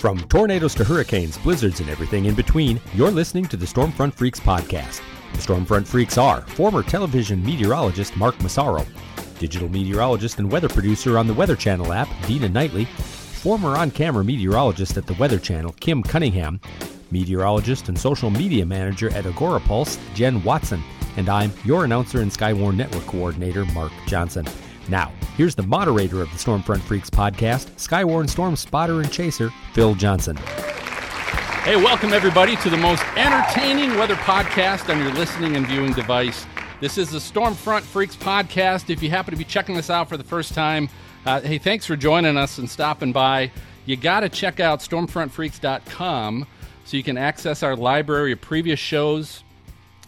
From tornadoes to hurricanes, blizzards, and everything in between, you're listening to the Stormfront Freaks podcast. The Stormfront Freaks are former television meteorologist Mark Massaro, digital meteorologist and weather producer on the Weather Channel app, Dina Knightley, former on camera meteorologist at the Weather Channel, Kim Cunningham, meteorologist and social media manager at Agorapulse, Jen Watson, and I'm your announcer and Skywarn Network coordinator, Mark Johnson. Now, here's the moderator of the Stormfront Freaks podcast, Skywarn Storm spotter and chaser, Phil Johnson. Hey, welcome everybody to the most entertaining weather podcast on your listening and viewing device. This is the Stormfront Freaks podcast. If you happen to be checking this out for the first time, uh, hey, thanks for joining us and stopping by. You got to check out stormfrontfreaks.com so you can access our library of previous shows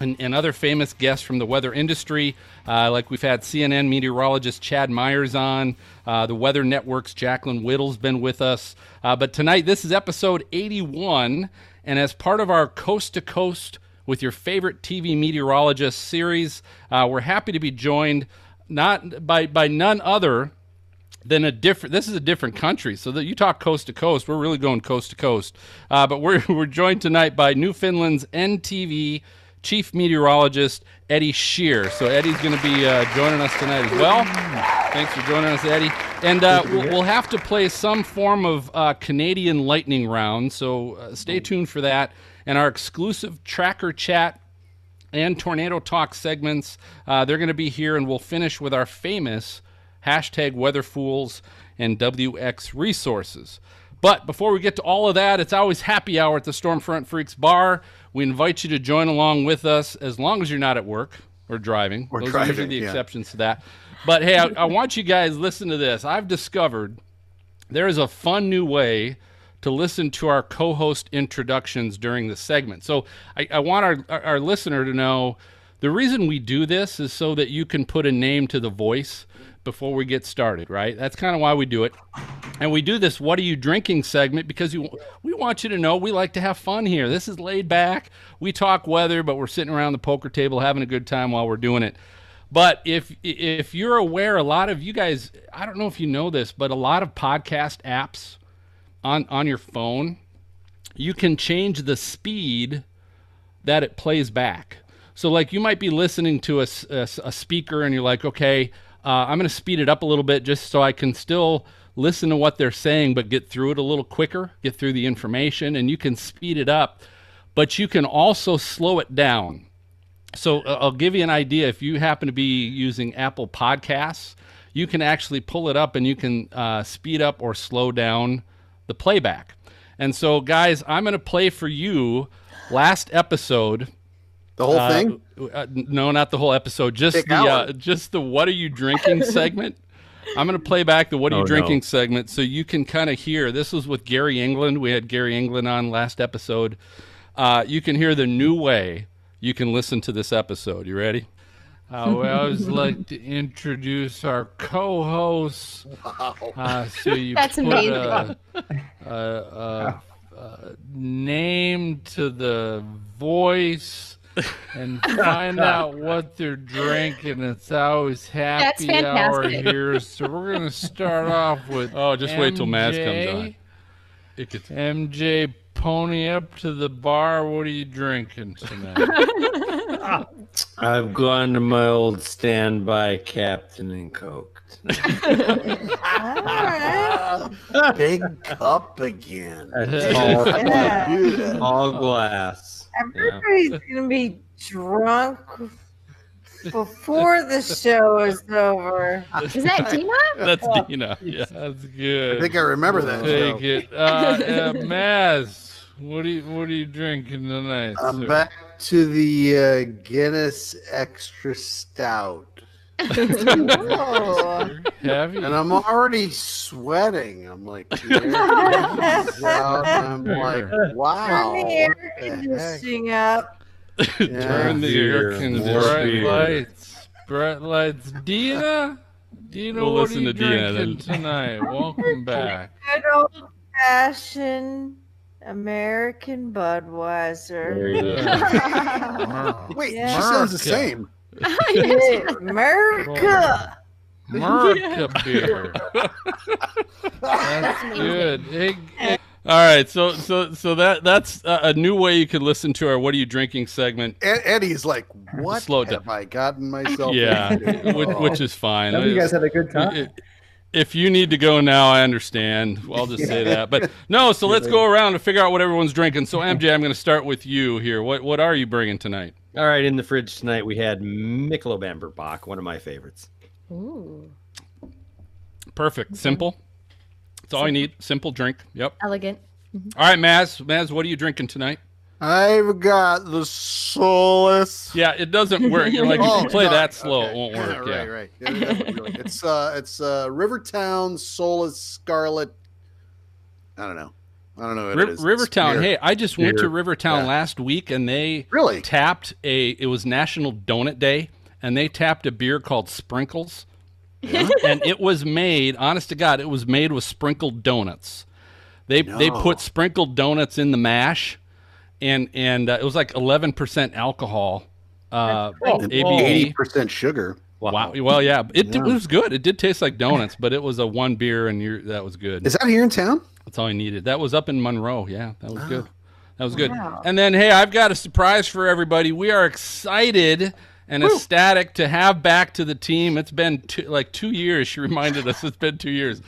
and, and other famous guests from the weather industry. Uh, like we've had CNN meteorologist Chad Myers on, uh, the Weather Network's Jaclyn Whittal's been with us. Uh, but tonight, this is episode 81, and as part of our Coast to Coast with your favorite TV meteorologist series, uh, we're happy to be joined not by by none other than a different. This is a different country, so that you talk coast to coast, we're really going coast to coast. Uh, but we're we're joined tonight by Newfoundland's NTV chief meteorologist Eddie Sheerr. So Eddie's going to be uh, joining us tonight as well. Thanks for joining us, Eddie. And uh, we'll, have to play some form of uh, Canadian lightning round, so uh, stay tuned for that. And our exclusive tracker chat and tornado talk segments, uh, they're going to be here, and we'll finish with our famous hashtag weather fools and WX resources. But before we get to all of that, it's always happy hour at the Stormfront Freaks Bar. We invite you to join along with us as long as you're not at work or driving. Or Those driving, are usually the yeah. exceptions to that. But hey, I, I want you guys listen to this. I've discovered there is a fun new way to listen to our co-host introductions during the segment. So I, I want our, our our listener to know the reason we do this is so that you can put a name to the voice before we get started, right? That's kind of why we do it. And we do this what are you drinking segment because you we want you to know we like to have fun here. This is laid back. We talk weather, but we're sitting around the poker table having a good time while we're doing it. But if if you're aware, a lot of you guys, I don't know if you know this, but a lot of podcast apps on on your phone, you can change the speed that it plays back. So like you might be listening to a a speaker and you're like, okay, uh, I'm going to speed it up a little bit just so I can still listen to what they're saying, but get through it a little quicker, get through the information, and you can speed it up, but you can also slow it down. So uh, I'll give you an idea. If you happen to be using Apple Podcasts, you can actually pull it up and you can uh, speed up or slow down the playback. And so, guys, I'm going to play for you last episode. The whole Uh, thing? uh, no, not the whole episode. Just Pick the uh, just the what are you drinking segment. I'm going to play back the what are you Oh, no. drinking segment so you can kind of hear. This was with Gary England. We had Gary England on last episode. Uh, you can hear the new way you can listen to this episode. You ready? Uh, we always like to introduce our co-hosts. Uh, so you That's put amazing. A, a, a, a name to the voice and find out what they're drinking. It's always happy hour here. So we're gonna start off with. Oh, just wait till Maz comes on. It gets MJ. Pony up to the bar. What are you drinking tonight? I've gone to my old standby Captain and Coke. Big cup again. all, Yeah. All glass. Everybody's gonna be drunk before the show is over. Is that Dina? That's Dina. Yeah, that's good. I think I remember that. Take show. it. Uh, uh, Maz, what are you what are you drinking tonight? I'm sir? back to the uh, Guinness Extra Stout. Oh. Have you? And I'm already sweating. I'm like, there. I'm like, wow. Turn the air what heck? conditioning up. Turn the air Beer, conditioner. more Bright lights. Bright lights. Dina? Dina, We'll what listen are you to Dina, drinking then. tonight? Welcome back. Good old fashioned American Budweiser. There you Wait, Yeah. she sounds the same. Yeah, America. Marca beer. That's good. Hey, hey, All right, so so so that that's a a new way you could listen to our "What are you drinking?" segment. Ed- Eddie's like, what Slow have down. I gotten myself Yeah, into? which, which is fine. Some you guys had a good time. If- If you need to go now, I understand. I'll just say that. But no, so let's go around and figure out what everyone's drinking. So MJ, I'm going to start with you here. What what are you bringing tonight? All right, in the fridge tonight we had Michelob Amber Bock, one of my favorites. Ooh, Perfect, simple. That's all you need. Simple drink. Yep. elegant. All right, Maz. Maz, what are you drinking tonight? I've got the Solus. Yeah, it doesn't work. You're like if Oh, you play no, that slow, okay. it won't work. Yeah. right, right. Yeah, yeah, really. It's uh, it's uh, Rivertown Solus Scarlet. I don't know. I don't know what Ri- it is. Rivertown. beer. Hey, I just went to Rivertown Yeah. last week, and they Really? tapped a. It was National Donut Day, and they tapped a beer called Sprinkles, and it was made. Honest to God, it was made with sprinkled donuts. They they put sprinkled donuts in the mash, and and uh, it was like eleven percent alcohol. Uh, And ABV. Eighty percent sugar. Wow. Well, yeah, it, Yeah. it was good. It did taste like donuts, but it was a one beer, and you're, that was good. Is that here in town? That's all I needed. That was up in Monroe. Yeah, that was good. That was good. Wow. And then, hey, I've got a surprise for everybody. We are excited and ecstatic to have back to the team. It's been two, like two years. She reminded us it's been two years.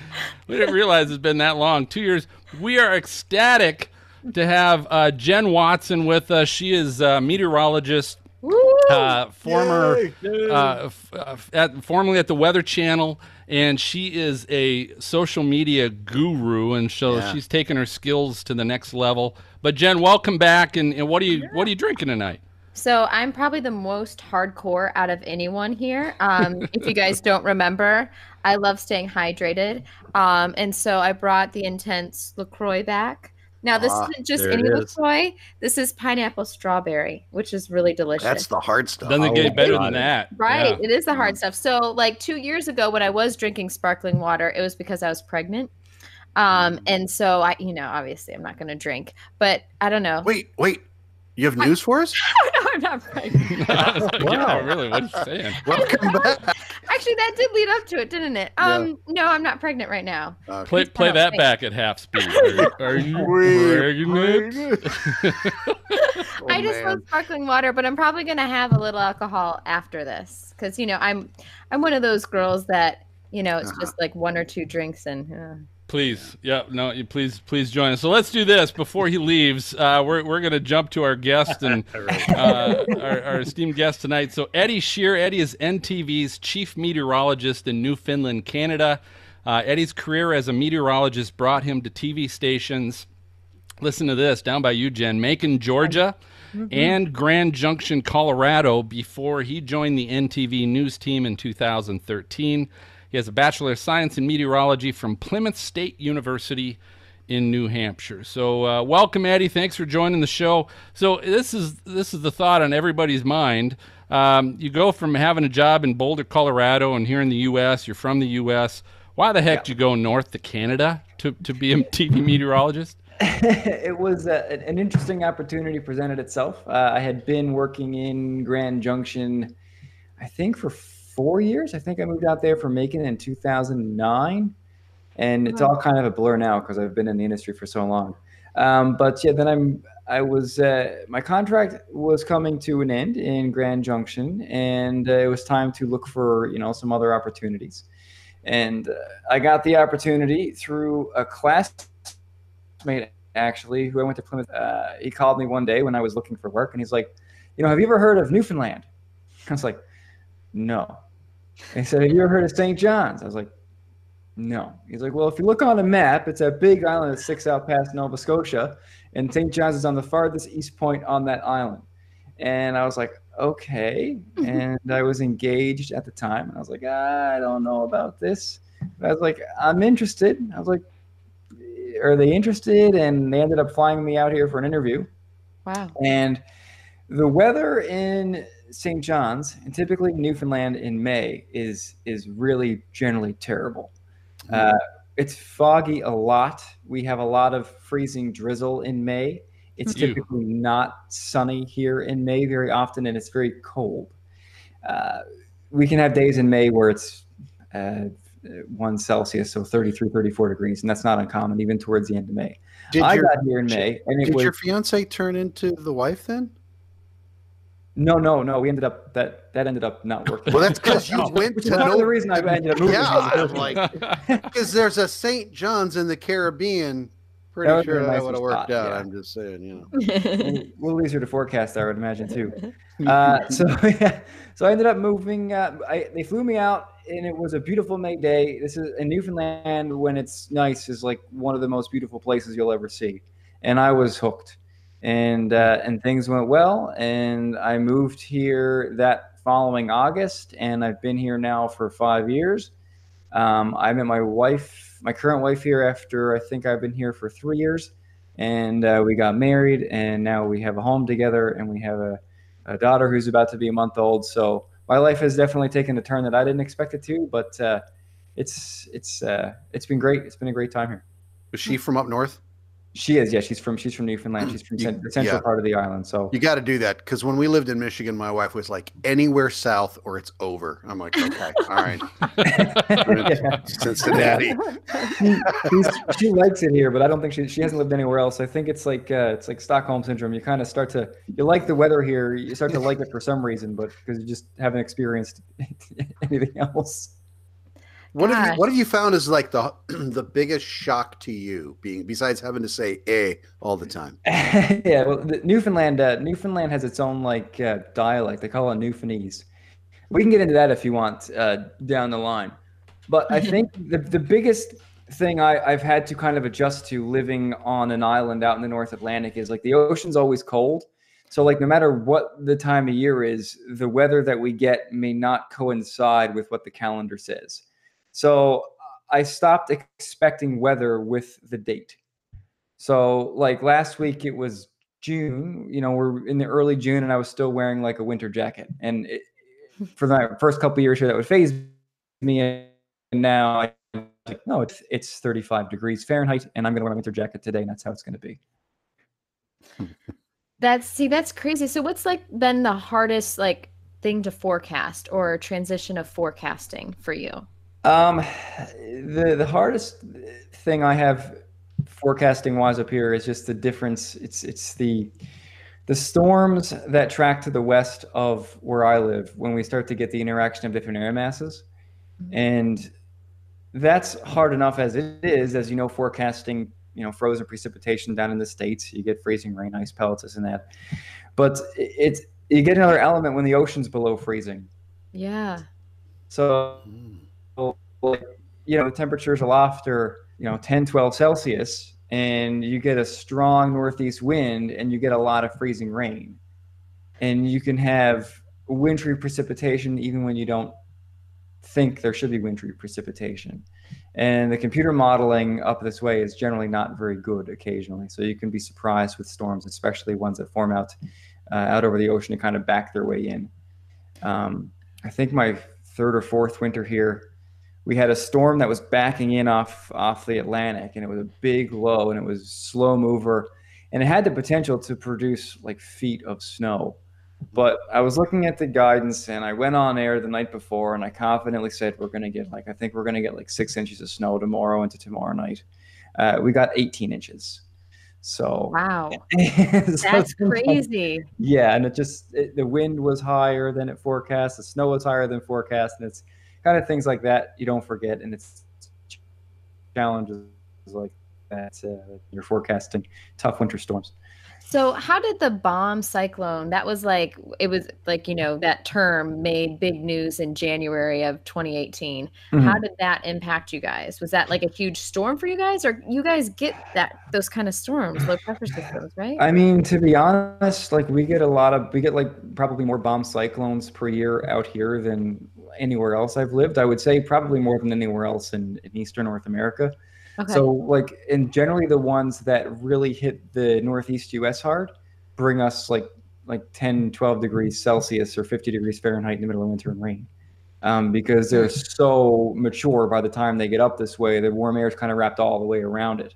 We didn't realize it's been that long. Two years. We are ecstatic to have uh, Jen Watson with us. She is a meteorologist, uh, former, uh, f- uh, at, formerly at the Weather Channel, and she is a social media guru, and so Yeah. she's taken her skills to the next level. But Jen, welcome back, and, and what are you what are you drinking tonight? So I'm probably the most hardcore out of anyone here. Um, if you guys don't remember, I love staying hydrated, um, and so I brought the intense Lacroix back. Now this Ah, isn't just any it is. Lacroix. This is pineapple strawberry, which is really delicious. That's the hard stuff. Doesn't Oh, get better got than that, Right. Yeah. It is the hard stuff. So, like two years ago, when I was drinking sparkling water, it was because I was pregnant. Um, and so I, you know, obviously I'm not going to drink, but I don't know. Wait, wait. You have news for us? no, I'm not pregnant. yeah, really. What are you saying? Welcome back. Actually, that did lead up to it, didn't it? Yeah. Um, no, I'm not pregnant right now. Uh, Play play that Thanks. back at half speed. Are, are you pregnant? Oh, I just man. love sparkling water, but I'm probably going to have a little alcohol after this because you know I'm I'm one of those girls that you know it's Uh-huh. just like one or two drinks and. Uh, Please, yeah, no, you please, please join us. So let's do this before he leaves. Uh, we're we're gonna jump to our guest and uh, our, our esteemed guest tonight. So Eddie Sheerr, Eddie is NTV's chief meteorologist in Newfoundland, Canada. Uh, Eddie's career as a meteorologist brought him to TV stations. Listen to this down by you, Jen, Macon, Georgia, and Grand Junction, Colorado. Before he joined the NTV news team in 2013. He has a Bachelor of Science in Meteorology from Plymouth State University in New Hampshire. So, uh, welcome, Eddie. Thanks for joining the show. So, this is this is the thought on everybody's mind. Um, you go from having a job in Boulder, Colorado, and here in the U.S. You're from the U.S. Why the heck did you go north to Canada to, to be a TV meteorologist? it was uh, an an interesting opportunity presented itself. Uh, I had been working in Grand Junction, I think for four years. I think I moved out there for Macon in 2009, and it's all kind of a blur now because I've been in the industry for so long. Um, but yeah, then I'm I was uh, my contract was coming to an end in Grand Junction, and uh, it was time to look for you know some other opportunities. And uh, I got the opportunity through a classmate actually who I went to Plymouth. Uh, he called me one day when I was looking for work, and he's like, "You know, have you ever heard of Newfoundland?" I was like, "No." And he said, "Have you ever heard of St. John's?" I was like, "No." He's like, "Well, if you look on a map, it's a big island that sticks out past Nova Scotia, and St. John's is on the farthest east point on that island." And I was like, "Okay." Mm-hmm. and I was engaged at the time, and I was like, "I don't know about this." But I was like, "I'm interested." I was like, "Are they interested?" And they ended up flying me out here for an interview. wow. And the weather in St. John's and typically Newfoundland in May is is really generally terrible. Uh, it's foggy a lot. We have a lot of freezing drizzle in May. It's Ew. typically not sunny here in May very often, and it's very cold. Uh, we can have days in May where it's uh, one Celsius, so 33, 34 degrees, and that's not uncommon even towards the end of May. Did I your, got here in May, and did was your fiance turn into the wife then? No, no, no. We ended up that that ended up not working. Well, that's because you No, went to is part no- the reason I ended up moving. Yeah. I'm like, because there's a St. John's in the Caribbean. Pretty That sure been a that would have worked out. yeah. I'm just saying, you know. a little easier to forecast, I would imagine too. Uh, so yeah, so I ended up moving. Uh, I, they flew me out, and it was a beautiful May day. This is in Newfoundland when it's nice is like one of the most beautiful places you'll ever see, and I was hooked, and uh, and things went well, and I moved here that following August, and I've been here now for five years. Um, I met my wife, my current wife, here after I think I've been here for three years and uh, we got married and now we have a home together and we have a, a daughter who's about to be a month old so my life has definitely taken a turn that i didn't expect it to but uh, it's it's uh, it's been great it's been a great time here Was she from up north? She is yeah she's from she's from newfoundland she's from You- cent- the central yeah. part of the island so You got to do that because when we lived in Michigan, my wife was like, anywhere south or it's over. I'm like, okay, all right, Cincinnati. she, she likes it here, but I don't think she she hasn't lived anywhere else. I think it's like uh, it's like Stockholm syndrome. You kind of start to you like the weather here. You start to like it for some reason, but because you just haven't experienced anything else. What have you What have you found is like the the biggest shock to you, being besides having to say "a" all the time? yeah, well, the Newfoundland uh, Newfoundland has its own like uh, dialect. They call it Newfoundlandese. We can get into that if you want uh, down the line. But I think the the biggest thing I, I've had to kind of adjust to living on an island out in the North Atlantic is like the ocean's always cold. So like no matter what the time of year is, the weather that we get may not coincide with what the calendar says. So I stopped expecting weather with the date. So like last week it was June, you know, we're in the early June and I was still wearing like a winter jacket. And it, for the first couple of years here that would phase me and now I like no, it's it's 35 degrees Fahrenheit and I'm going to wear a winter jacket today and that's how it's going to be. That's see, that's crazy. So what's like been the hardest like thing to forecast or transition of forecasting for you? Um, the the hardest thing I have forecasting wise up here is just the difference. It's it's the the storms that track to the west of where I live when we start to get the interaction of different air masses, and that's hard enough as it is. As you know, forecasting you know frozen precipitation down in the states, you get freezing rain, ice pellets, this and that. But it's you get another element when the ocean's below freezing. Yeah. So like, you know, temperatures aloft are, you know, 10, 12 Celsius, and you get a strong northeast wind and you get a lot of freezing rain. And you can have wintry precipitation even when you don't think there should be wintry precipitation. And the computer modeling up this way is generally not very good occasionally. So you can be surprised with storms, especially ones that form out uh, out over the ocean and kind of back their way in. Um, I think my third or fourth winter here, we had a storm that was backing in off off the Atlantic, and it was a big low, and it was slow mover, and it had the potential to produce like feet of snow. But I was looking at the guidance, and I went on air the night before, and I confidently said we're going to get like I think we're going to get like six inches of snow tomorrow into tomorrow night. Uh, we got 18 inches. So Wow. so That's it's been like- crazy. yeah, and it just it, the wind was higher than it forecast, the snow was higher than forecast, and it's kind of things like that you don't forget, and it's challenges like that uh, you're forecasting tough winter storms. So how did the bomb cyclone that was like it was like you know that term made big news in January of 2018. Mm-hmm. How did that impact you guys? Was that like a huge storm for you guys or you guys get that those kind of storms, low pressure systems, right? I mean, to be honest, like we get a lot of we get like probably more bomb cyclones per year out here than anywhere else I've lived. I would say probably more than anywhere else in, in Eastern North America. Okay. So like and generally the ones that really hit the northeast US hard bring us like like 10 12 degrees Celsius or 50 degrees Fahrenheit in the middle of winter and rain. Um, because they're so mature by the time they get up this way, the warm air is kind of wrapped all the way around it.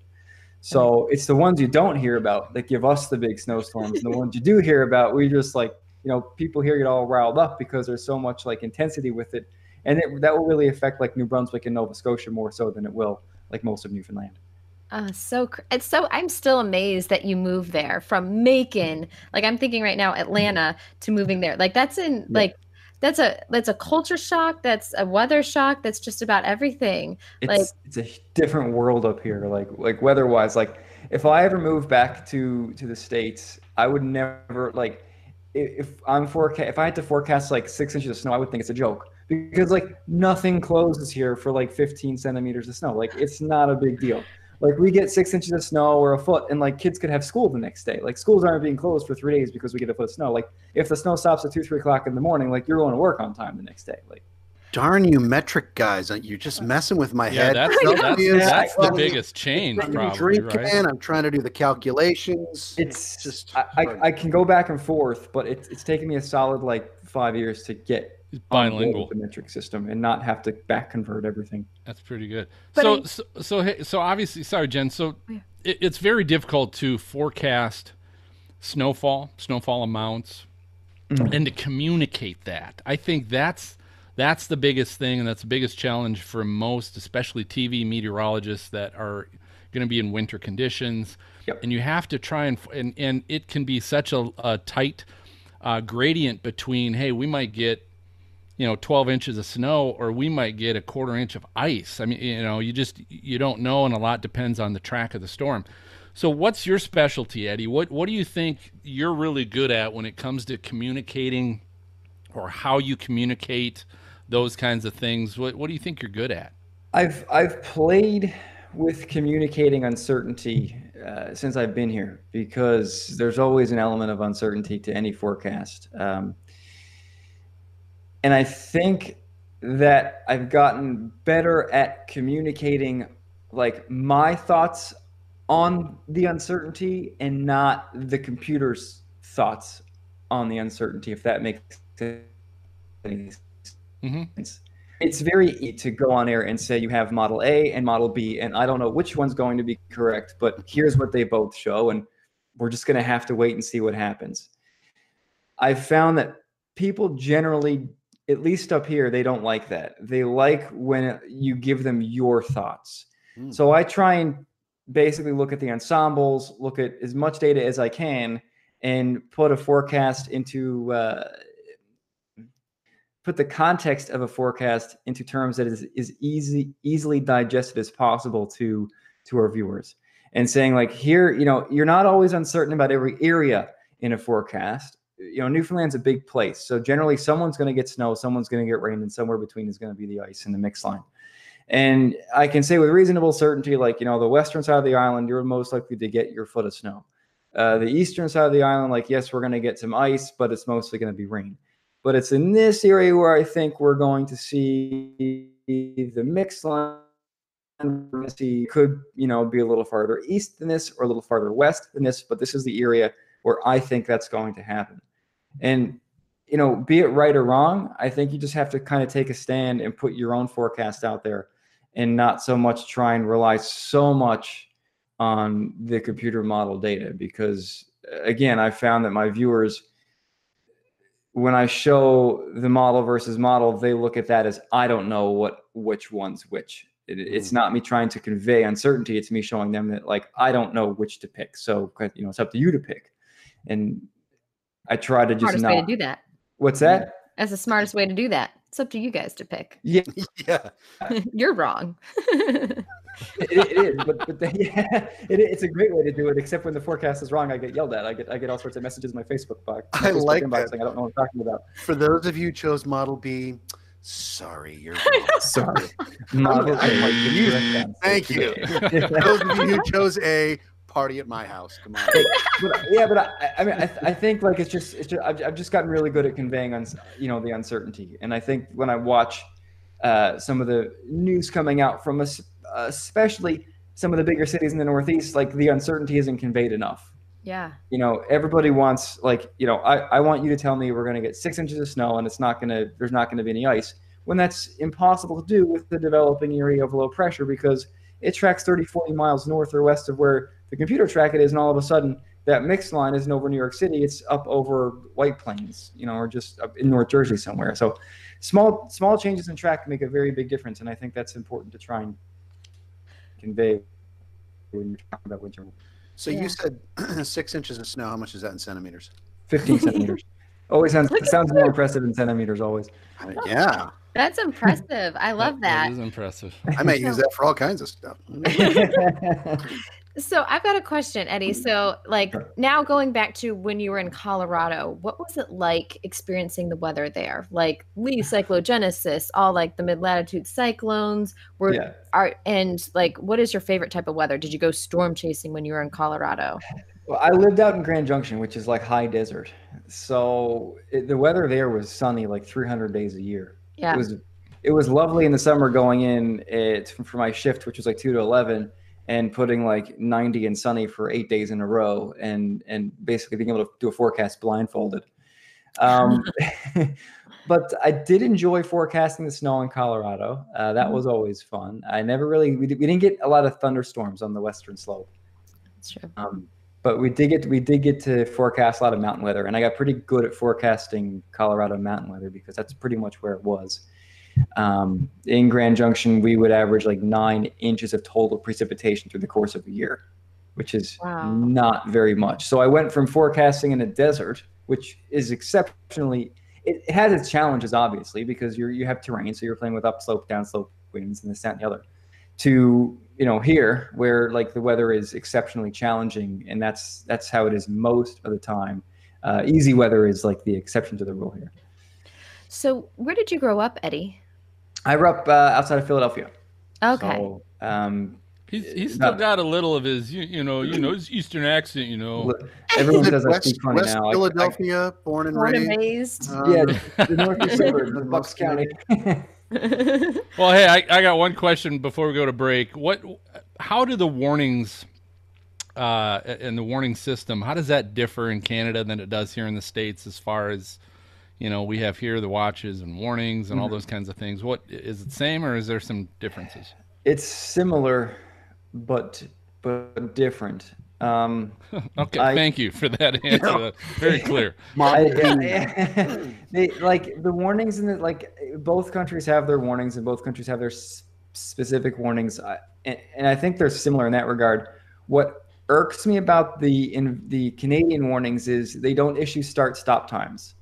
So it's the ones you don't hear about that give us the big snowstorms. and the ones you do hear about, we just like, you know, people here get all riled up because there's so much like intensity with it. and it, that will really affect like New Brunswick and Nova Scotia more so than it will like most of Newfoundland. Uh, so it's so I'm still amazed that you moved there from Macon. Like I'm thinking right now, Atlanta to moving there. Like that's in like that's a that's a culture shock. That's a weather shock. That's just about everything. It's Like- it's a different world up here, like like weather wise. Like if I ever moved back to to the states, I would never like if I'm forecast if I had to forecast like six inches of snow, I would think it's a joke because like nothing closes here for like 15 centimeters of snow. Like it's not a big deal. Like we get six inches of snow or a foot, and like kids could have school the next day. Like schools aren't being closed for three days because we get a foot of snow. Like if the snow stops at two, three o'clock in the morning, like you're going to work on time the next day. Like Darn you, metric guys! Uh, you're just messing with my Yeah, head. that's Tell that's, me that's the tell me biggest change, I'm probably, drinking. right? I'm trying to do the calculations. it's just just I, I, I can go back and forth, but it's it's taken me a solid like five years to get on board Bilingual. the metric system and not have to back convert everything. That's pretty good. But so, I- so, so, hey, so obviously, sorry, Jen. So, Yeah. it, it's very difficult to forecast snowfall, snowfall amounts, Mhm. and to communicate that. I think that's that's the biggest thing, and that's the biggest challenge for most, especially TV meteorologists that are going to be in winter conditions. Yep. And you have to try and and and it can be such a, a tight uh, gradient between. Hey, we might get you know 12 inches of snow or we might get a quarter inch of ice. I mean you know you just you don't know and a lot depends on the track of the storm. So what's your specialty eddie? What what do you think you're really good at when it comes to communicating or how you communicate those kinds of things? What, what do you think you're good at? I've I've played with communicating uncertainty uh, since I've been here because there's always an element of uncertainty to any forecast, um, and I think that I've gotten better at communicating like my thoughts on the uncertainty and not the computer's thoughts on the uncertainty. If that makes any hmm sense. It's very easy to go on air and say you have model A and model B, and I don't know which one's going to be correct, but here's what they both show, and we're just going to have to wait and see what happens. I've found that people generally, at least up here, they don't like that. They like when you give them your thoughts. Hmm. So I try and basically look at the ensembles, look at as much data as I can, and put a forecast into uh, put the context of a forecast into terms that is is easy easily digested as possible to to our viewers and saying like here you know you're not always uncertain about every area in a forecast you know newfoundland's a big place so generally someone's going to get snow someone's going to get rain and somewhere between is going to be the ice in the mix line and i can say with reasonable certainty like you know the western side of the island you're most likely to get your foot of snow uh, the eastern side of the island like yes we're going to get some ice but it's mostly going to be rain but it's in this area where I think we're going to see the mixed line. Could you know be a little farther east than this or a little farther west than this, but this is the area where I think that's going to happen. And you know, be it right or wrong, I think you just have to kind of take a stand and put your own forecast out there, and not so much try and rely so much on the computer model data because uh, again, I found that my viewers when I show the model versus model, they look at that as I don't know what which one's which. It, it's mm-hmm. not me trying to convey uncertainty. It's me showing them that like I don't know which to pick. So you know, it's up to you to pick. And I try to just Smartest way to do that. What's that? That's the smartest way to do that. It's up to you guys to pick. Yeah, yeah. You're wrong. it, it is. But, but the, yeah, it, it's a great way to do it. Except when the forecast is wrong, I get yelled at. I get I get all sorts of messages in my Facebook box. my I Facebook like inbox that. saying I don't know what I'm talking about. For those of you who chose Model B, sorry, you're wrong. Sorry. Model I A, like you. Thank you. today. those of you who chose A, party at my house. Come on. but, yeah, but I, I mean, I, I think like it's just, it's just I've, I've just gotten really good at conveying on, you know, the uncertainty. And I think when I watch uh, some of the news coming out from us, uh, especially some of the bigger cities in the Northeast, like the uncertainty isn't conveyed enough. yeah. You know, everybody wants like, you know, I, I want you to tell me we're going to get six inches of snow and it's not going to, there's not going to be any ice when that's impossible to do with the developing area of low pressure because it tracks 30, 40 miles north or west of where the computer track it is, and all of a sudden that mixed line isn't over New York City; it's up over White Plains, you know, or just up in North Jersey somewhere. So, small small changes in track make a very big difference, and I think that's important to try and convey when you're talking about winter. So Yeah. you said six inches of snow. How much is that in centimeters? 15 centimeters. Always sounds sounds more impressive in centimeters. Always. Yeah, That's impressive. I love That that. is impressive. I may use that for all kinds of stuff. So I've got a question, Eddie. Mm. So, like now going back to when you were in Colorado, what was it like experiencing the weather there? Like Lee cyclogenesis, all like the mid latitude cyclones were yeah. are and like what is your favorite type of weather? Did you go storm chasing when you were in Colorado? Well, I lived out in Grand Junction, which is like high desert. So it, the weather there was sunny like 300 days a year. Yeah. It was it was lovely in the summer going in eh, it for my shift, which was like two to 11, and putting like 90 and sunny for eight days in a row, and and basically being able to do a forecast blindfolded. Um, but I did enjoy forecasting the snow in Colorado. Uh, that was always fun. I never really we, did, we didn't get a lot of thunderstorms on the western slope. That's true. Um, but we did get we did get to forecast a lot of mountain weather, and I got pretty good at forecasting Colorado mountain weather because that's pretty much where it was. Um, in Grand Junction, we would average like nine inches of total precipitation through the course of a year, which is Wow. not very much. So I went from forecasting in a desert, which is exceptionally. It, it has its challenges, obviously, because you're you have terrain, so you're playing with upslope, downslope winds, and this, that, and the other to you know here where like the weather is exceptionally challenging and that's that's how it is most of the time uh, easy weather is like the exception to the rule here So where did you grow up, Eddie? I grew up uh, outside of philadelphia Okay. so um, He's, he's No. still got a little of his, you, you know, you know, his Eastern accent. You know, everyone says i West, speak funny West now I- I- Philadelphia, born and Born and raised. raised. Um, yeah the northeast suburbs of bucks county Well, hey, I, I got one question before we go to break. What, how do the warnings, uh, and the warning system, how does that differ in Canada than it does here in the states? As far as, you know, we have here the watches and warnings and all those kinds of things. What is it same or is there some differences? it's similar but but different um Okay, I- thank you for that answer. That's very clear. I, yeah, they like the warnings and the, like both countries have their warnings and both countries have their s- specific warnings I, and, and I think they're similar in that regard. What irks me about the in the Canadian warnings is they don't issue start stop times.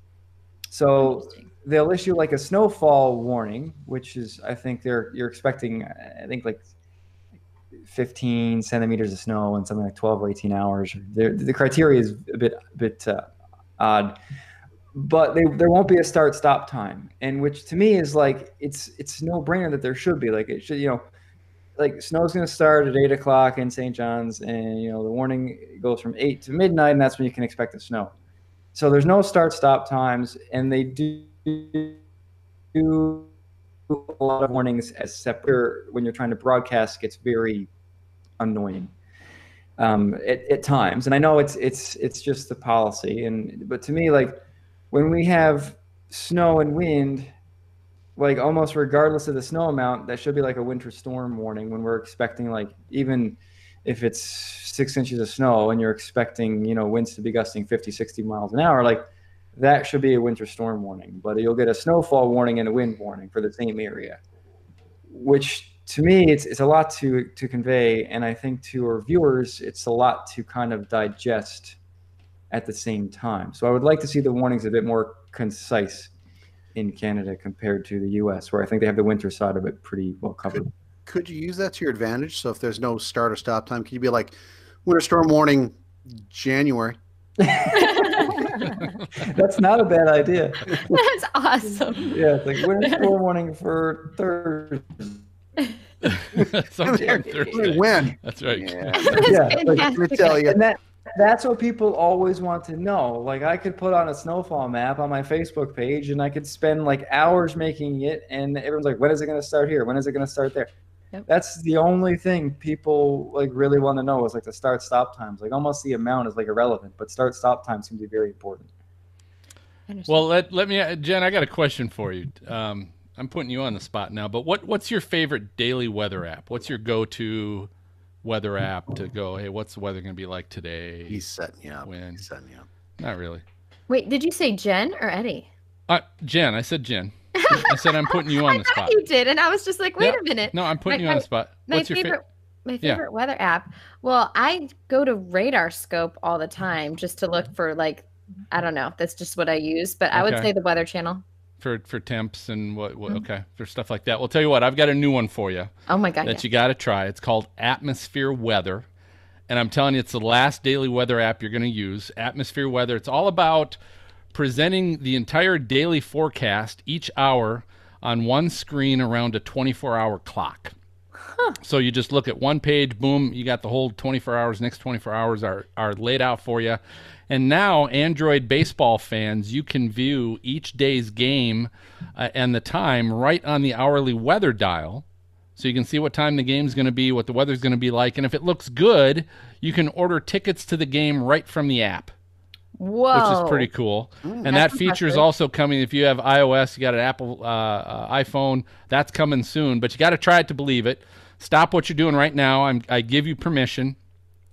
So they'll issue like a snowfall warning, which is I think they're you're expecting I think like 15 centimeters of snow in something like 12 or 18 hours. They're, the criteria is a bit a bit uh, odd, but they, there won't be a start stop time, and which to me is like it's it's no brainer that there should be like it should you know like snow's going to start at eight o'clock in St. John's, and you know the warning goes from eight to midnight, and that's when you can expect the snow. So there's no start stop times, and they do do a lot of warnings as separate when you're trying to broadcast gets very annoying um, at, at times. And I know it's it's it's just the policy, and but to me, like when we have snow and wind, like almost regardless of the snow amount, that should be like a winter storm warning when we're expecting like even if it's six inches of snow and you're expecting you know winds to be gusting 50 60 miles an hour like that should be a winter storm warning but you'll get a snowfall warning and a wind warning for the same area which to me it's, it's a lot to to convey and i think to our viewers it's a lot to kind of digest at the same time so i would like to see the warnings a bit more concise in canada compared to the us where i think they have the winter side of it pretty well covered Could you use that to your advantage? So if there's no start or stop time, could you be like, winter storm warning, January? that's not a bad idea That's awesome. yeah it's like winter storm warning for thursday Sometime Thursday. When? That's right. Yeah. That's Yeah, like, Let me fantastic. tell you. and that that's what people always want to know like i could put on a snowfall map on my facebook page and i could spend like hours making it and everyone's like when is it going to start here when is it going to start there Yep. that's the only thing people like really want to know is like the start stop times like almost the amount is like irrelevant but start stop times seem to be very important Well, let let me, Jen. I got a question for you. Um, I'm putting you on the spot now, but what what's your favorite daily weather app? What's your go-to weather app to go, hey, what's the weather going to be like today? He's setting you up. When? He's setting you up. Not really. Wait, did you say Jen or Eddie? Uh, Jen, I said Jen. I said I'm putting you on the spot. I the thought spot. you did, and I was just like, wait Yeah. a minute. No, I'm putting My- you on the spot. My What's your favorite, favorite? my Yeah. favorite weather app. Well, I go to RadarScope all the time just to look for like, I don't know. That's just what I use. But I would say the Weather Channel. for for temps and what, what Mhm. okay for stuff like that. Well, tell you what, I've got a new one for you Oh my god! that yeah. you got to try. It's called Atmosphere Weather, and I'm telling you, it's the last daily weather app you're going to use. Atmosphere Weather. It's all about presenting the entire daily forecast each hour on one screen around a 24-hour clock. So you just look at one page, boom, you got the whole 24 hours. Next 24 hours are are laid out for you. And now, Android baseball fans, you can view each day's game uh, and the time right on the hourly weather dial. So you can see what time the game's going to be, what the weather's going to be like, and if it looks good, you can order tickets to the game right from the app, Whoa! which is pretty cool. and that feature is also coming if you have iOS, you got an Apple uh, uh, iPhone, that's coming soon. But you got to try it to believe it. Stop what you're doing right now. I'm, I give you permission.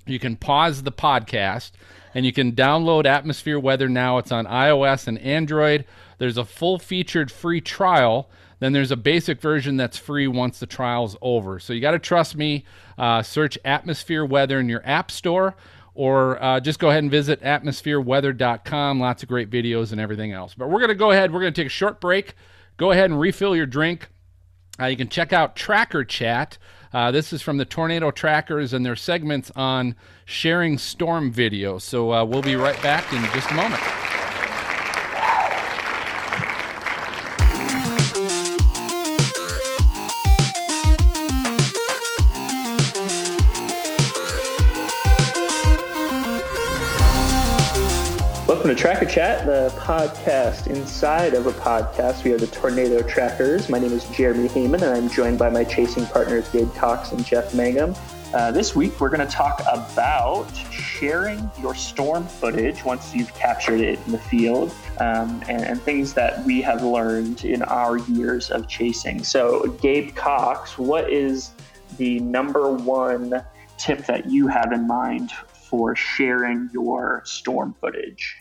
You can pause the podcast and you can download Atmosphere Weather now. It's on iOS and Android. There's a full featured free trial. Then there's a basic version that's free once the trial's over. So you got to trust me. Uh, search Atmosphere Weather in your App Store or uh, just go ahead and visit atmosphereweather.com. Lots of great videos and everything else. But we're going to go ahead. We're going to take a short break. Go ahead and refill your drink. Uh, you can check out Tracker Chat. Uh, this is from the Tornado Trackers and their segments on sharing storm video. So uh, we'll be right back in just a moment. Welcome to Tracker Chat, the podcast inside of a podcast. We are the Tornado Trackers. My name is Jeremy Heyman, and I'm joined by my chasing partners, Gabe Cox and Jeff Mangum. Uh, this week, we're going to talk about sharing your storm footage once you've captured it in the field um, and, and things that we have learned in our years of chasing. So, Gabe Cox, what is the number one tip that you have in mind for sharing your storm footage?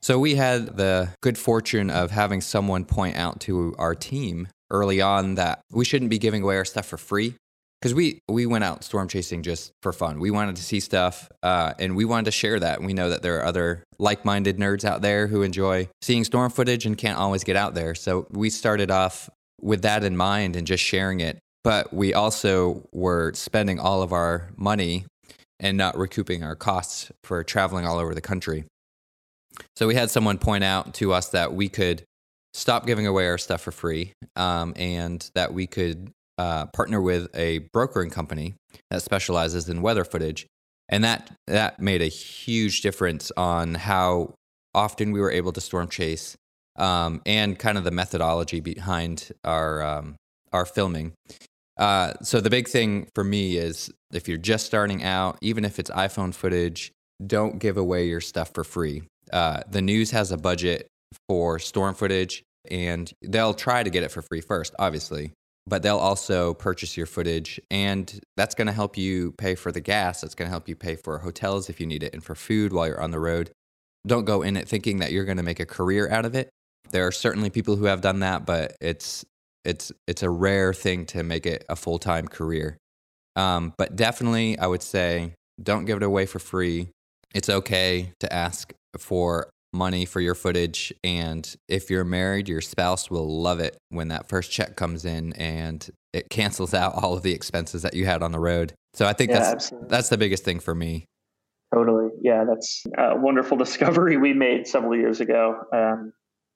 So we had the good fortune of having someone point out to our team early on that we shouldn't be giving away our stuff for free because we we went out storm chasing just for fun. We wanted to see stuff uh, and we wanted to share that. We know that there are other like-minded nerds out there who enjoy seeing storm footage and can't always get out there. So we started off with that in mind and just sharing it. But we also were spending all of our money and not recouping our costs for traveling all over the country. So we had someone point out to us that we could stop giving away our stuff for free, um, and that we could uh, partner with a brokering company that specializes in weather footage, and that that made a huge difference on how often we were able to storm chase, um, and kind of the methodology behind our um, our filming. Uh, so the big thing for me is if you're just starting out, even if it's iPhone footage, don't give away your stuff for free. Uh, the news has a budget for storm footage, and they'll try to get it for free first, obviously, but they'll also purchase your footage, and that's going to help you pay for the gas. That's going to help you pay for hotels if you need it, and for food while you're on the road. Don't go in it thinking that you're going to make a career out of it. There are certainly people who have done that, but it's it's it's a rare thing to make it a full time career. Um, but definitely, I would say don't give it away for free. It's okay to ask for money for your footage, and if you're married, your spouse will love it when that first check comes in and it cancels out all of the expenses that you had on the road. So I think Yeah, that's absolutely. that's the biggest thing for me. Totally. Yeah, that's a wonderful discovery we made several years ago. Um,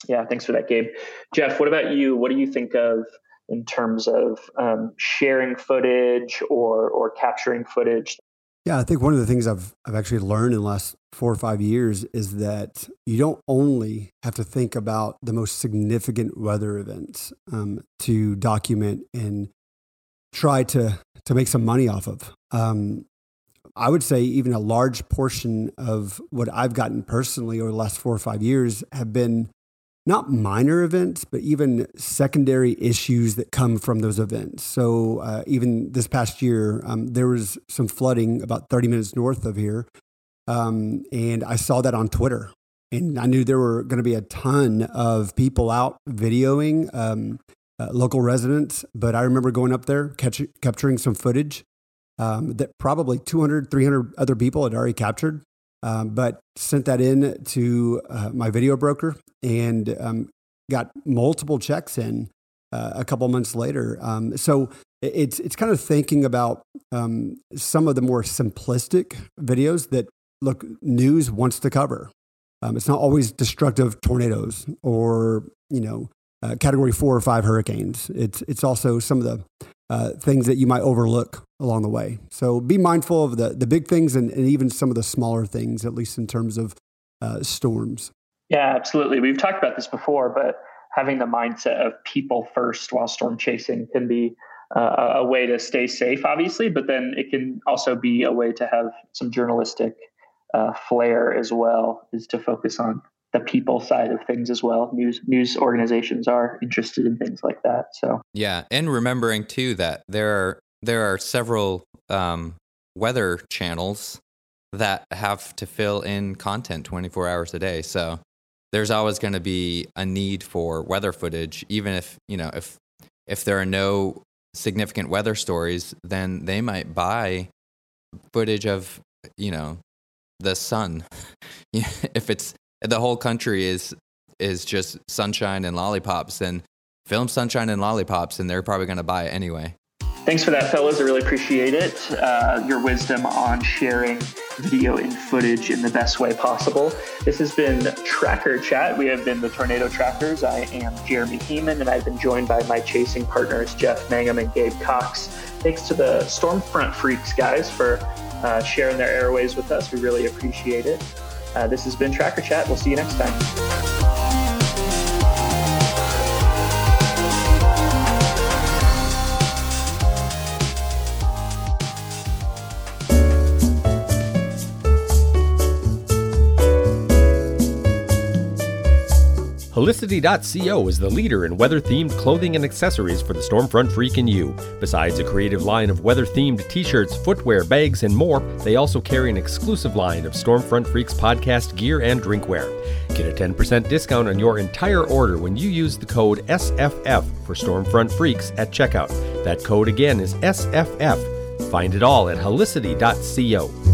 yeah, thanks for that, Gabe. Jeff, what about you? What do you think of in terms of um, sharing footage or or capturing footage? Yeah, I think one of the things I've I've actually learned in the last four or five years is that you don't only have to think about the most significant weather events um, to document and try to to make some money off of. Um, I would say even a large portion of what I've gotten personally over the last four or five years have been not minor events, but even secondary issues that come from those events. So uh, even this past year, um, there was some flooding about 30 minutes north of here. Um, and I saw that on Twitter. And I knew there were going to be a ton of people out videoing um, uh, local residents. But I remember going up there, catch, capturing some footage um, that probably 200, 300 other people had already captured. Um, but sent that in to uh, my video broker and um, got multiple checks in uh, a couple months later. Um, so it's it's kind of thinking about um, some of the more simplistic videos that look news wants to cover. Um, it's not always destructive tornadoes or you know uh, category four or five hurricanes. It's it's also some of the uh, things that you might overlook along the way. So be mindful of the the big things and, and even some of the smaller things, at least in terms of uh, storms. Yeah, absolutely. We've talked about this before, but having the mindset of people first while storm chasing can be uh, a way to stay safe, obviously, but then it can also be a way to have some journalistic uh, flair as well, is to focus on the people side of things as well. News news organizations are interested in things like that. So yeah, and remembering too that there are there are several um, weather channels that have to fill in content 24 hours a day. So there's always going to be a need for weather footage, even if you know if if there are no significant weather stories, then they might buy footage of you know the sun. if it's the whole country is is just sunshine and lollipops, then film sunshine and lollipops, and they're probably going to buy it anyway. Thanks for that, fellas. I really appreciate it. Uh, your wisdom on sharing video and footage in the best way possible. This has been Tracker Chat. We have been the Tornado Trackers. I am Jeremy Heeman, and I've been joined by my chasing partners, Jeff Mangum and Gabe Cox. Thanks to the Stormfront Freaks guys for uh, sharing their airways with us. We really appreciate it. Uh, this has been Tracker Chat. We'll see you next time. Helicity.co is the leader in weather themed clothing and accessories for the Stormfront Freak and you. Besides a creative line of weather themed t shirts, footwear, bags, and more, they also carry an exclusive line of Stormfront Freaks podcast gear and drinkware. Get a 10% discount on your entire order when you use the code SFF for Stormfront Freaks at checkout. That code again is SFF. Find it all at helicity.co.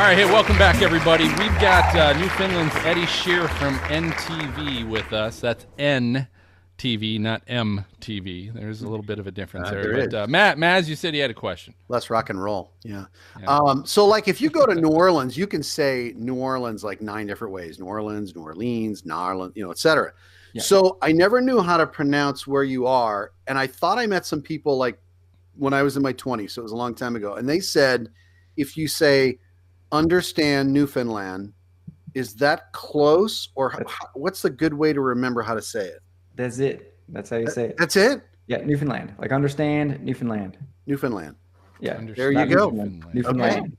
All right, hey, welcome back, everybody. We've got uh, Newfoundland's Eddie Sheerr from NTV with us. That's NTV, not MTV. There's a little bit of a difference Uh, there. there but uh, Matt, Maz, you said he had a question. Let's rock and roll. Yeah. Yeah. Um, so like if you go to New Orleans, you can say New Orleans like nine different ways. New Orleans, New Orleans, New Orleans, you know, et cetera. Yeah. So I never knew how to pronounce where you are. And I thought I met some people like when I was in my 20s. So it was a long time ago. And they said if you say understand Newfoundland, is that close or h- h- what's the good way to remember how to say it? That's it. That's how you say it. That's it? Yeah, Newfoundland. Like understand Newfoundland. Newfoundland. Yeah. There you not go. Newfoundland. Okay.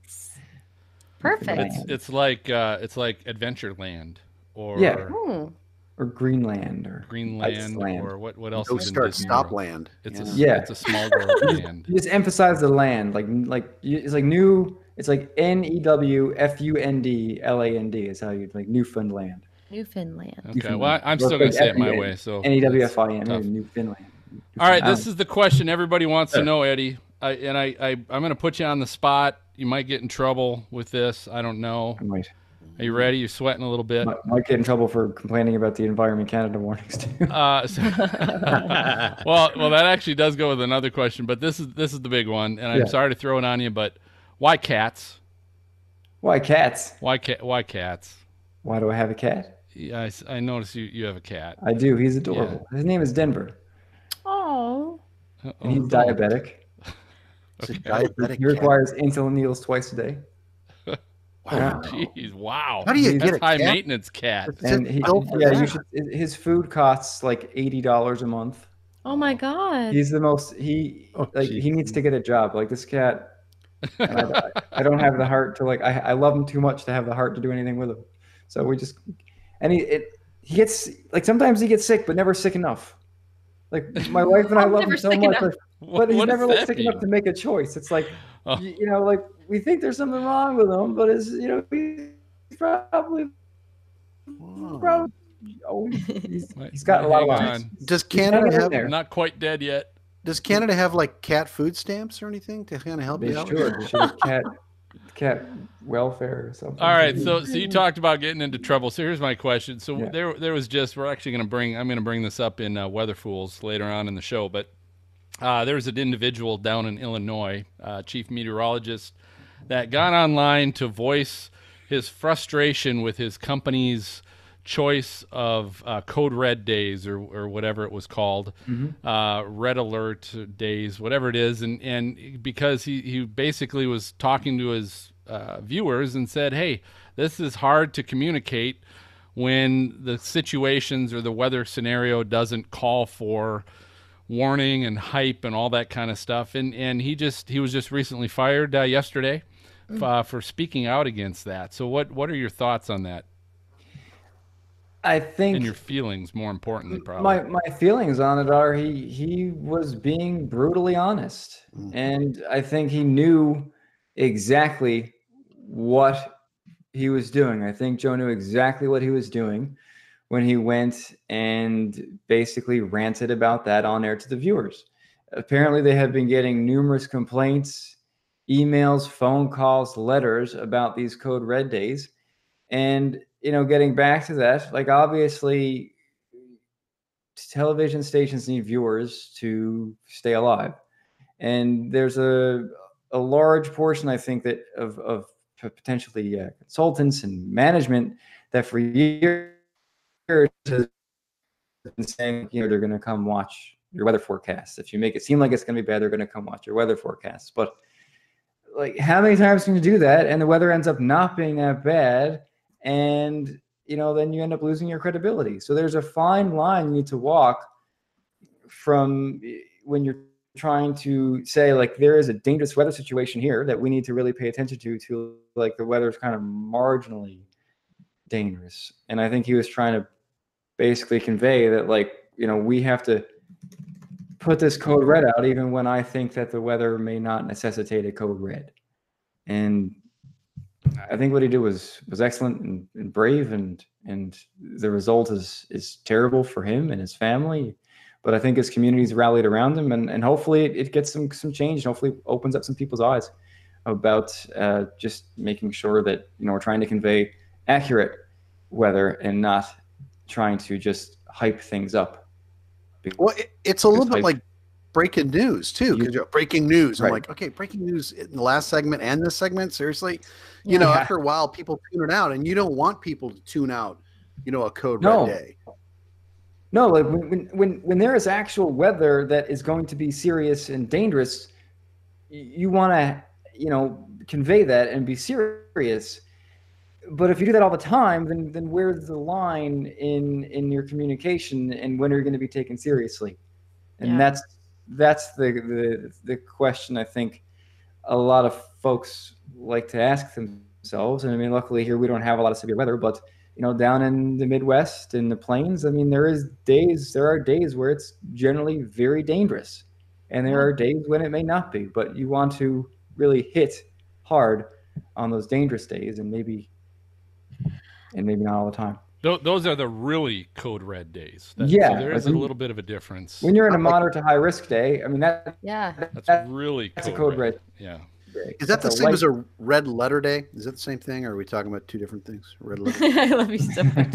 Perfect. It's it's like uh, it's like Adventureland or Yeah. Hmm. Or Greenland or Greenland Iceland. or what what else No is start Disney stop World? land. It's Yeah. a Yeah. it's a small world land. You just emphasize the land, like like it's like new. It's like N E W F U N D L A N D is how you like Newfoundland. Newfoundland. Okay, Newfoundland. well I- I'm still gonna say it my F U N way. So N E W that's F I N tough. Newfoundland. All right, Um, this is the question everybody wants to know, Eddie. I, and I, I, I'm going to put you on the spot. You might get in trouble with this. I don't know. I might, Are you ready? You're sweating a little bit. might might get in trouble for complaining about the Environment Canada warnings too. Uh, so- well, well, that actually does go with another question, but this is this is the big one, and I'm Yeah. sorry to throw it on you, but why cats? Why cats? Why cat? Why cats? Why do I have a cat? Yeah, I, s- I noticed you, you have a cat. I do. He's adorable. His name is Denver, Oh. and he's Oh, diabetic. Okay. diabetic He cat. requires insulin needles twice a day. Oh, wow. Jeez, wow. How do you That's get That's a high cat? maintenance cat. And he, yeah, you should. His food costs like eighty dollars a month. Oh my God. He's the most. He Oh, like geez. he needs to get a job. Like this cat, And I, I don't have the heart to like. I, I love him too much to have the heart to do anything with him. So we just and he it, he gets like sometimes he gets sick, but never sick enough. Like my wife and I love him so much, enough. but, but he's What never like, that sick mean? enough to make a choice. It's like Oh. you, you know, like we think there's something wrong with him, but it's you know he's probably probably oh he's, he's got a lot of Hang lines. on. Does Canada have there. Not quite dead yet. Does Canada have like cat food stamps or anything to kind of help They you out? should. They should cat cat welfare or something. All right, so so you talked about getting into trouble. So here's my question. So Yeah. there there was just we're actually going to bring I'm going to bring this up in uh, Weather Fools later on in the show, but uh, there was an individual down in Illinois, uh, chief meteorologist, that got online to voice his frustration with his company's choice of uh, code red days or, or whatever it was called uh, red alert days whatever it is. And, and because he, he basically was talking to his uh, viewers and said hey this is hard to communicate when the situations or the weather scenario doesn't call for warning and hype and all that kind of stuff. And and he just he was just recently fired uh, yesterday uh, for speaking out against that. So what what are your thoughts on that I think and your feelings more importantly probably my my feelings on it are he he was being brutally honest. Mm. And i think he knew exactly what he was doing. I think joe knew exactly what he was doing when he went and basically ranted about that on air to the viewers. Apparently they have been getting numerous complaints emails phone calls letters about these code red days. And you know getting back to that like obviously television stations need viewers to stay alive. And there's a a large portion i think that of of potentially uh, consultants and management that for years has been saying you know they're going to come watch your weather forecasts if you make it seem like it's going to be bad they're going to come watch your weather forecasts but like how many times can you do that? And the weather ends up not being that bad and you know then you end up losing your credibility. So there's a fine line you need to walk from eh, when you're trying to say like there is a dangerous weather situation here that we need to really pay attention to to like the weather is kind of marginally dangerous. And i think he was trying to basically convey that like you know we have to put this code red out even when i think that the weather may not necessitate a code red. And I think what he did was was excellent and, and brave, and and the result is is terrible for him and his family. But I think his community's rallied around him, and, and hopefully it, it gets some some change, and hopefully opens up some people's eyes about uh, just making sure that you know we're trying to convey accurate weather and not trying to just hype things up. Well, it, it's a little bit hype- like breaking news too. You- Because you're breaking news. I'm like, okay, breaking news in the last segment and this segment. Seriously, you know, after a while, people tune it out, and you don't want people to tune out. You know, a code No. red day. No, like when, when when when there is actual weather that is going to be serious and dangerous, you want to you know convey that and be serious. But if you do that all the time, then then where's the line in in your communication and when are you going to be taken seriously? And Yeah. that's that's the, the the question I think a lot of folks like to ask themselves. And I mean, luckily here we don't have a lot of severe weather, but you know, down in the Midwest, in the plains, I mean, there is days, there are days where it's generally very dangerous, and there are days when it may not be. But you want to really hit hard on those dangerous days, and maybe, and maybe not all the time. Tho- those are the really code red days. That- Yeah, so there is a like when- little bit of a difference. When you're in a moderate to high risk day, I mean that Yeah. That's that- really that's a code, code red. red. Yeah. day. Is that the That's same light- as a red letter day? Is that the same thing, or are we talking about two different things? Red letter. I love you so much.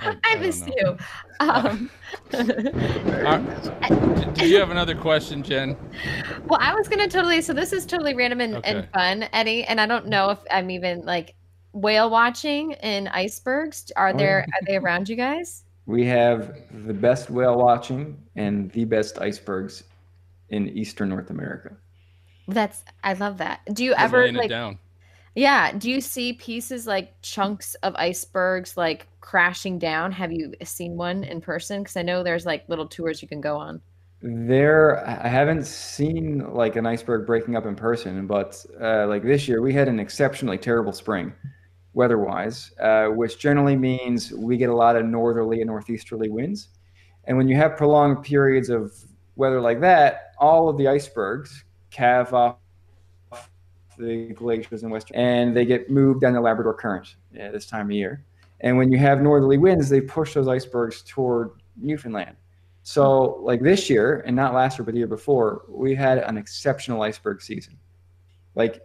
I, I don't miss know. you. Um, All right. Did you have another question, Jen? well, I was gonna totally. So this is totally random and, and fun, Eddie. And I don't know if I'm even like whale watching in icebergs. Are Oh. there? Are they around you guys? We have the best whale watching and the best icebergs in eastern North America. That's. I love that. Do you ever laying it like? down. Yeah. Do you see pieces like chunks of icebergs like crashing down? Have you seen one in person? Because I know there's like little tours you can go on. There, I haven't seen like an iceberg breaking up in person, but uh, like this year, we had an exceptionally terrible spring, weather-wise, uh, which generally means we get a lot of northerly and northeasterly winds. And when you have prolonged periods of weather like that, all of the icebergs calve off the glaciers in western, and they get moved down the Labrador Current uh, this time of year. And when you have northerly winds, they push those icebergs toward Newfoundland. So, like this year, and not last year, but the year before, we had an exceptional iceberg season. Like,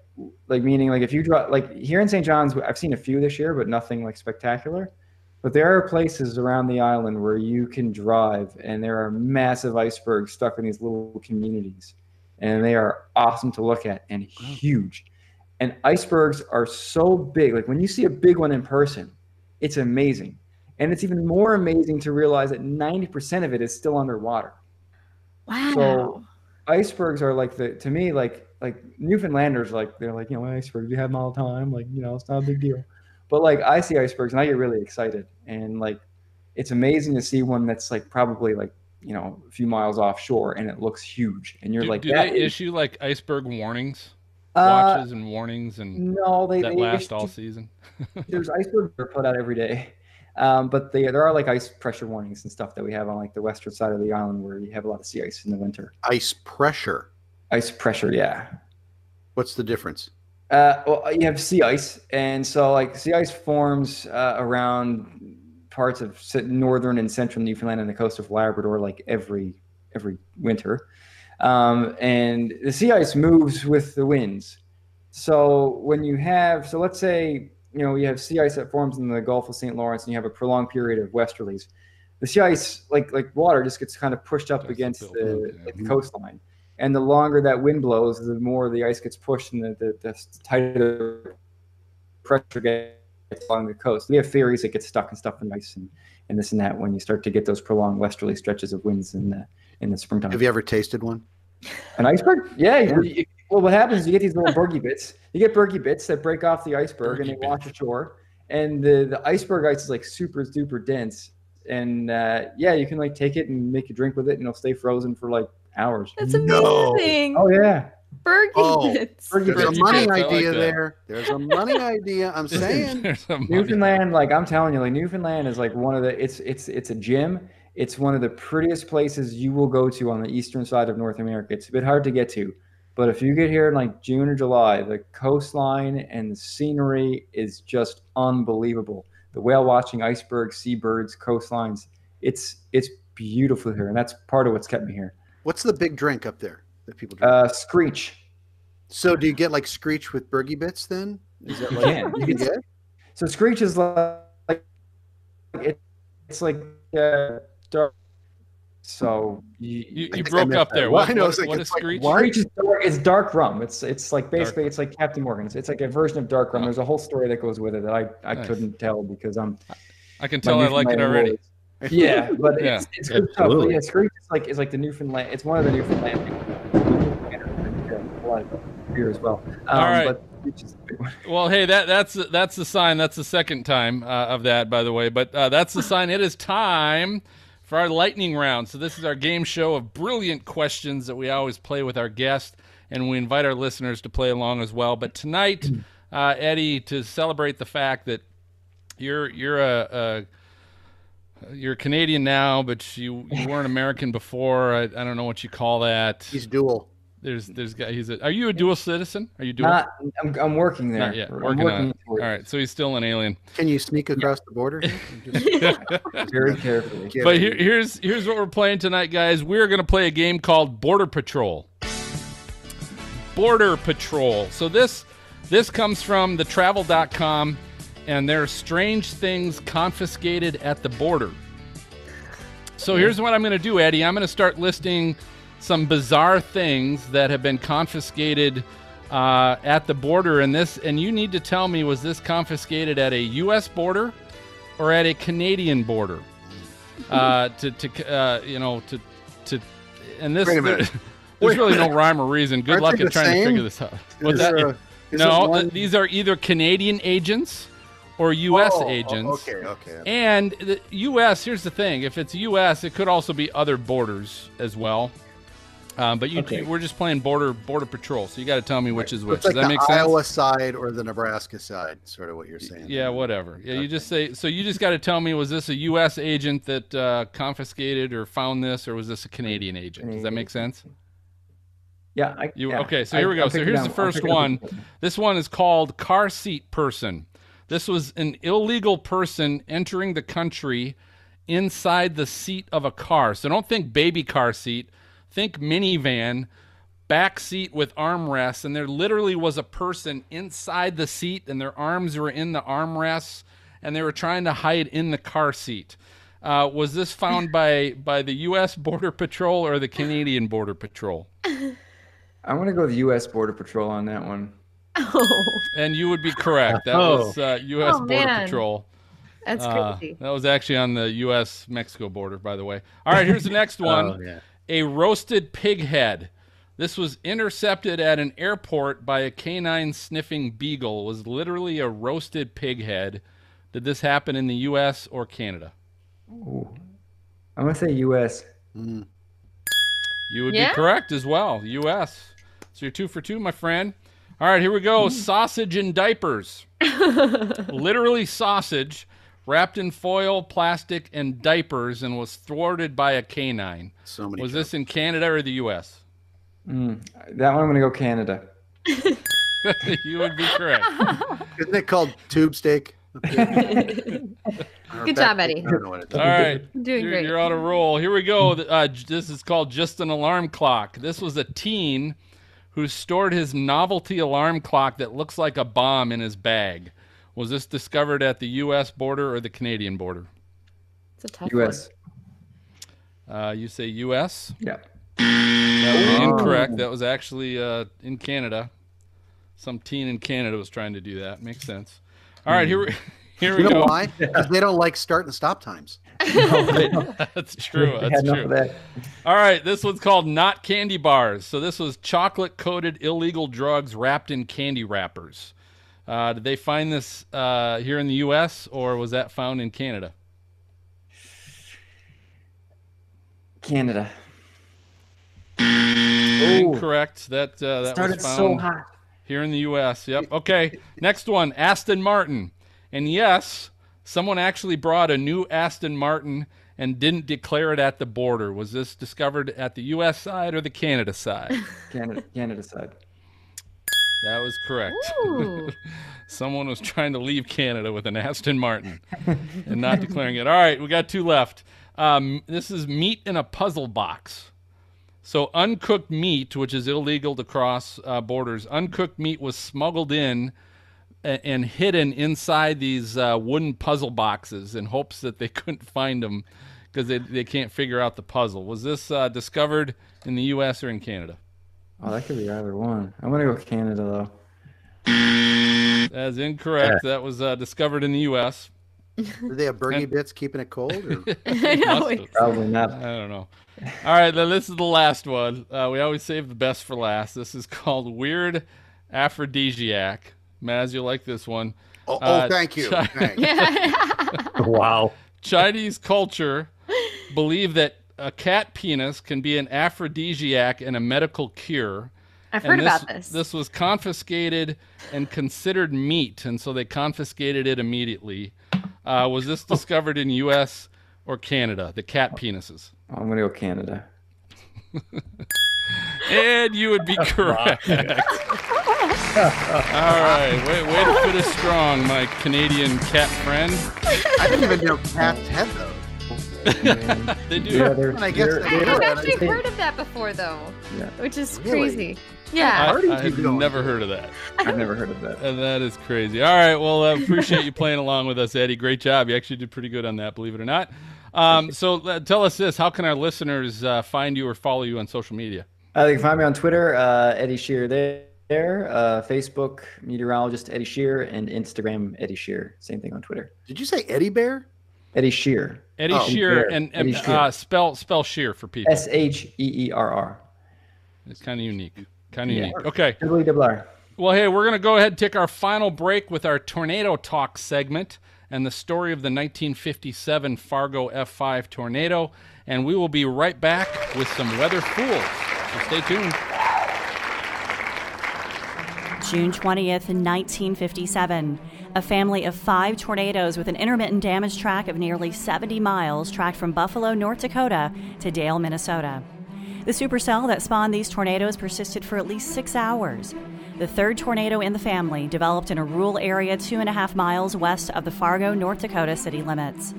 like meaning like if you draw like here in St. John's, I've seen a few this year, but nothing like spectacular. But there are places around the island where you can drive, and there are massive icebergs stuck in these little communities, and they are awesome to look at and huge. And icebergs are so big. Like when you see a big one in person, it's amazing. And it's even more amazing to realize that 90% of it is still underwater. Wow. So icebergs are like the to me like like Newfoundlanders like they're like you know icebergs you have them all the time like you know it's not a big deal, but like I see icebergs and I get really excited and like it's amazing to see one that's like probably like you know a few miles offshore and it looks huge and you're do, like do "That they is-" issue like iceberg warnings, Uh, watches and warnings, and no they, that they last all season? there's icebergs that are put out every day. Um, but they, there are like ice pressure warnings and stuff that we have on like the western side of the island where you have a lot of sea ice in the winter. Ice pressure. Ice pressure, yeah. What's the difference? Uh, well, you have sea ice, and so like sea ice forms uh, around parts of northern and central Newfoundland and the coast of Labrador, like every every winter. Um, and the sea ice moves with the winds. So when you have, so let's say you know you have sea ice that forms in the Gulf of St. Lawrence, and you have a prolonged period of westerlies. The sea ice, like like water, just gets kind of pushed up Just against built the, like the coastline. And the longer that wind blows, the more the ice gets pushed, and the, the, the tighter the pressure gets along the coast. We have ferries that get stuck and stuff in ice and, and this and that when you start to get those prolonged westerly stretches of winds in the in the springtime. Have you ever tasted one? An iceberg? Yeah. well, what happens is you get these little bergy bits. You get bergy bits that break off the iceberg and they wash ashore. And the, the iceberg ice is like super duper dense. And uh, yeah, you can like take it and make a drink with it, and it'll stay frozen for like hours. That's No. amazing. Oh yeah, Bergy Oh, bits. Bergy There's a money bits, I like idea there. There's a money idea. I'm saying. There's a money- Newfoundland, like I'm telling you, like Newfoundland is like one of the it's it's it's a gym. It's one of the prettiest places you will go to on the eastern side of North America. It's a bit hard to get to, but if you get here in like June or July, the coastline and the scenery is just unbelievable. The whale watching, icebergs, seabirds, coastlines. It's it's beautiful here, and that's part of what's kept me here. What's the big drink up there that people drink? Uh, Screech. so do you get like screech with Bergy bits then? Is that like can. you You can can- get? So Screech is like, like it, it's like uh, dark. So you, You, you broke missed up that. there. Well, What, I know, what, it's like- what it's is like Screech? Screech is dark, it's dark rum. It's it's like basically rum. it's like Captain Morgan's. It's like a version of dark rum. Oh. There's a whole story that goes with it that I, I Nice. couldn't tell because I'm I can tell I like it already. boys. Yeah, but Yeah. it's, it's good stuff. But yeah, Screech is like is like the Newfoundland. It's one of the Newfoundland beer as well. Um, All right. But Screech is the big one. Well, hey, that that's that's the sign. That's the second time uh, of that, by the way. But uh, that's the sign. It is time for our lightning round. So this is our game show of brilliant questions that we always play with our guests, and we invite our listeners to play along as well. But tonight, uh, Eddie, to celebrate the fact that you're you're a, a you're Canadian now, but you, you weren't American before. I, I don't know what you call that. He's dual. There's there's guy. He's a. Are you a dual citizen? Are you dual? Not, I'm, I'm working there. Not yet. I'm Working, on it. All towards it. right. So he's still an alien. Can you sneak across the border? Just very carefully. get But here, here's here's what we're playing tonight, guys. We're gonna play a game called Border Patrol. Border Patrol. So this this comes from the travel.com and there are strange things confiscated at the border. So here's what I'm going to do, Eddie. I'm going to start listing some bizarre things that have been confiscated uh, at the border, and this, and you need to tell me was this confiscated at a U.S. border or at a Canadian border? Uh, to, to uh, you know, to, to, and this, Wait a minute. there- there's really no rhyme or reason. Good Aren't luck at trying to figure this out. What's Is that? a- no, th- these are either Canadian agents or U.S. Oh, agents. Okay, okay. And the U.S. Here's the thing: if it's U.S., it could also be other borders as well. Um, but you, Okay. you- we're just playing border border patrol, so you got to tell me which is which. It's like Does that the make sense? Iowa side or the Nebraska side, sort of what you're saying. Yeah, whatever. Yeah, you just say. So you just got to tell me: was this a U.S. agent that uh, confiscated or found this, or was this a Canadian agent? Does that make sense? Yeah. I, You yeah. okay? So I- here we go. I'll So here's the first pick it up. one. This one is called car seat person. This was an illegal person entering the country inside the seat of a car. So don't think baby car seat. Think minivan, back seat with armrests, and there literally was a person inside the seat, and their arms were in the armrests, and they were trying to hide in the car seat. Uh, was this found by by the U.S. Border Patrol or the Canadian Border Patrol? I'm gonna go with the U.S. Border Patrol on that one. Oh, And you would be correct. That Oh. was uh, U.S. Oh, Border man. Patrol. that's Uh, crazy. that was actually on the U.S. Mexico border, by the way. All right, here's the next one Oh, yeah. a roasted pig head. This was intercepted at an airport by a canine sniffing beagle. It was literally a roasted pig head. Did this happen in the U.S. or Canada? Ooh. I'm gonna say U.S. Mm. You would Yeah? be correct as well. U.S. So you're two for two, my friend. All right, here we go. Sausage in diapers. Literally sausage wrapped in foil, plastic, and diapers and was thwarted by a canine. So many. Was this in Canada or the U.S.? Mm. That one I'm gonna go Canada. you would be correct. Isn't it called tube steak? Good job, Eddie. I don't know what it is. All right. Doing you're, great. you're on a roll. Here we go. Uh, this is called Just an Alarm Clock. This was a teen who stored his novelty alarm clock that looks like a bomb in his bag. Was this discovered at the U.S. border or the Canadian border? It's a tough U.S. Uh, you say U.S. Yeah. That would be Oh. incorrect. That was actually uh, in Canada. Some teen in Canada was trying to do that. Makes sense. All right, here we, here we You know go. why? Because they don't like start and stop times. That's true. That's true. that. All right, this one's called Not Candy Bars. So this was chocolate coated illegal drugs wrapped in candy wrappers. Uh, did they find this uh, here in the U.S. or was that found in Canada? Canada. Correct. That uh, that Started was so found hot. here in the U.S. Yep. Okay. Next one, Aston Martin. And yes, someone actually brought a new Aston Martin and didn't declare it at the border. Was this discovered at the U.S. side or the Canada side? Canada. Canada side. That was correct. Someone was trying to leave Canada with an Aston Martin and not declaring it. All right, we got two left. Um, this is meat in a puzzle box. So, uncooked meat, which is illegal to cross uh, borders, uncooked meat was smuggled in a- and hidden inside these uh, wooden puzzle boxes in hopes that they couldn't find them because they, they can't figure out the puzzle. Was this uh, discovered in the U.S. or in Canada? Oh, that could be either one. I'm gonna go Canada though. That is incorrect. That was uh, discovered in the U.S. Do they have Bergy bits keeping it cold? Or? I know. Must have. Probably not. I don't know. All right, then this is the last one. Uh, we always save the best for last. This is called Weird Aphrodisiac. Maz, you like this one. Oh, Uh, oh thank you. Chi- Thanks. Wow. Chinese culture believe that a cat penis can be an aphrodisiac and a medical cure. I've And heard this, about this. This was confiscated and considered meat, and so they confiscated it immediately. Uh, was this discovered in U.S. or Canada? The cat penises. I'm gonna go Canada. And you would be correct. All right, way, way to finish strong, my Canadian cat friend. I didn't even know cats had those. They do. Yeah, they're, I guess they're- they I- do I've it. actually they- heard of that before, though, Yeah. which is Really? crazy. Yeah. I, I have never heard of that. I've never heard of that. And that is crazy. All right, well, I appreciate you playing along with us, Eddie. Great job. You actually did pretty good on that, believe it or not. Um, so uh, tell us this: How can our listeners uh, find you or follow you on social media? Uh, you can find me on Twitter, uh, Eddie Sheerr there. There, Uh, Facebook, meteorologist Eddie Sheerr, and Instagram, Eddie Sheerr. Same thing on Twitter. Did you say Eddie Bear? Eddie Sheerr. Eddie Oh, Sheerr and, and Eddie Sheerr. uh, spell spell Sheerr for people. S H E E R R. It's kind of unique. Kind of Yeah. unique. Okay. Double E double R. Well, hey, we're going to go ahead and take our final break with our Tornado Talk segment and the story of the 1957 Fargo F5 tornado. And we will be right back with some weather fools. So stay tuned. June 20th, 1957. A family of five tornadoes with an intermittent damage track of nearly 70 miles tracked from Buffalo, North Dakota to Dale, Minnesota. The supercell that spawned these tornadoes persisted for at least six hours. The third tornado in the family developed in a rural area two and a half miles west of the Fargo, North Dakota city limits.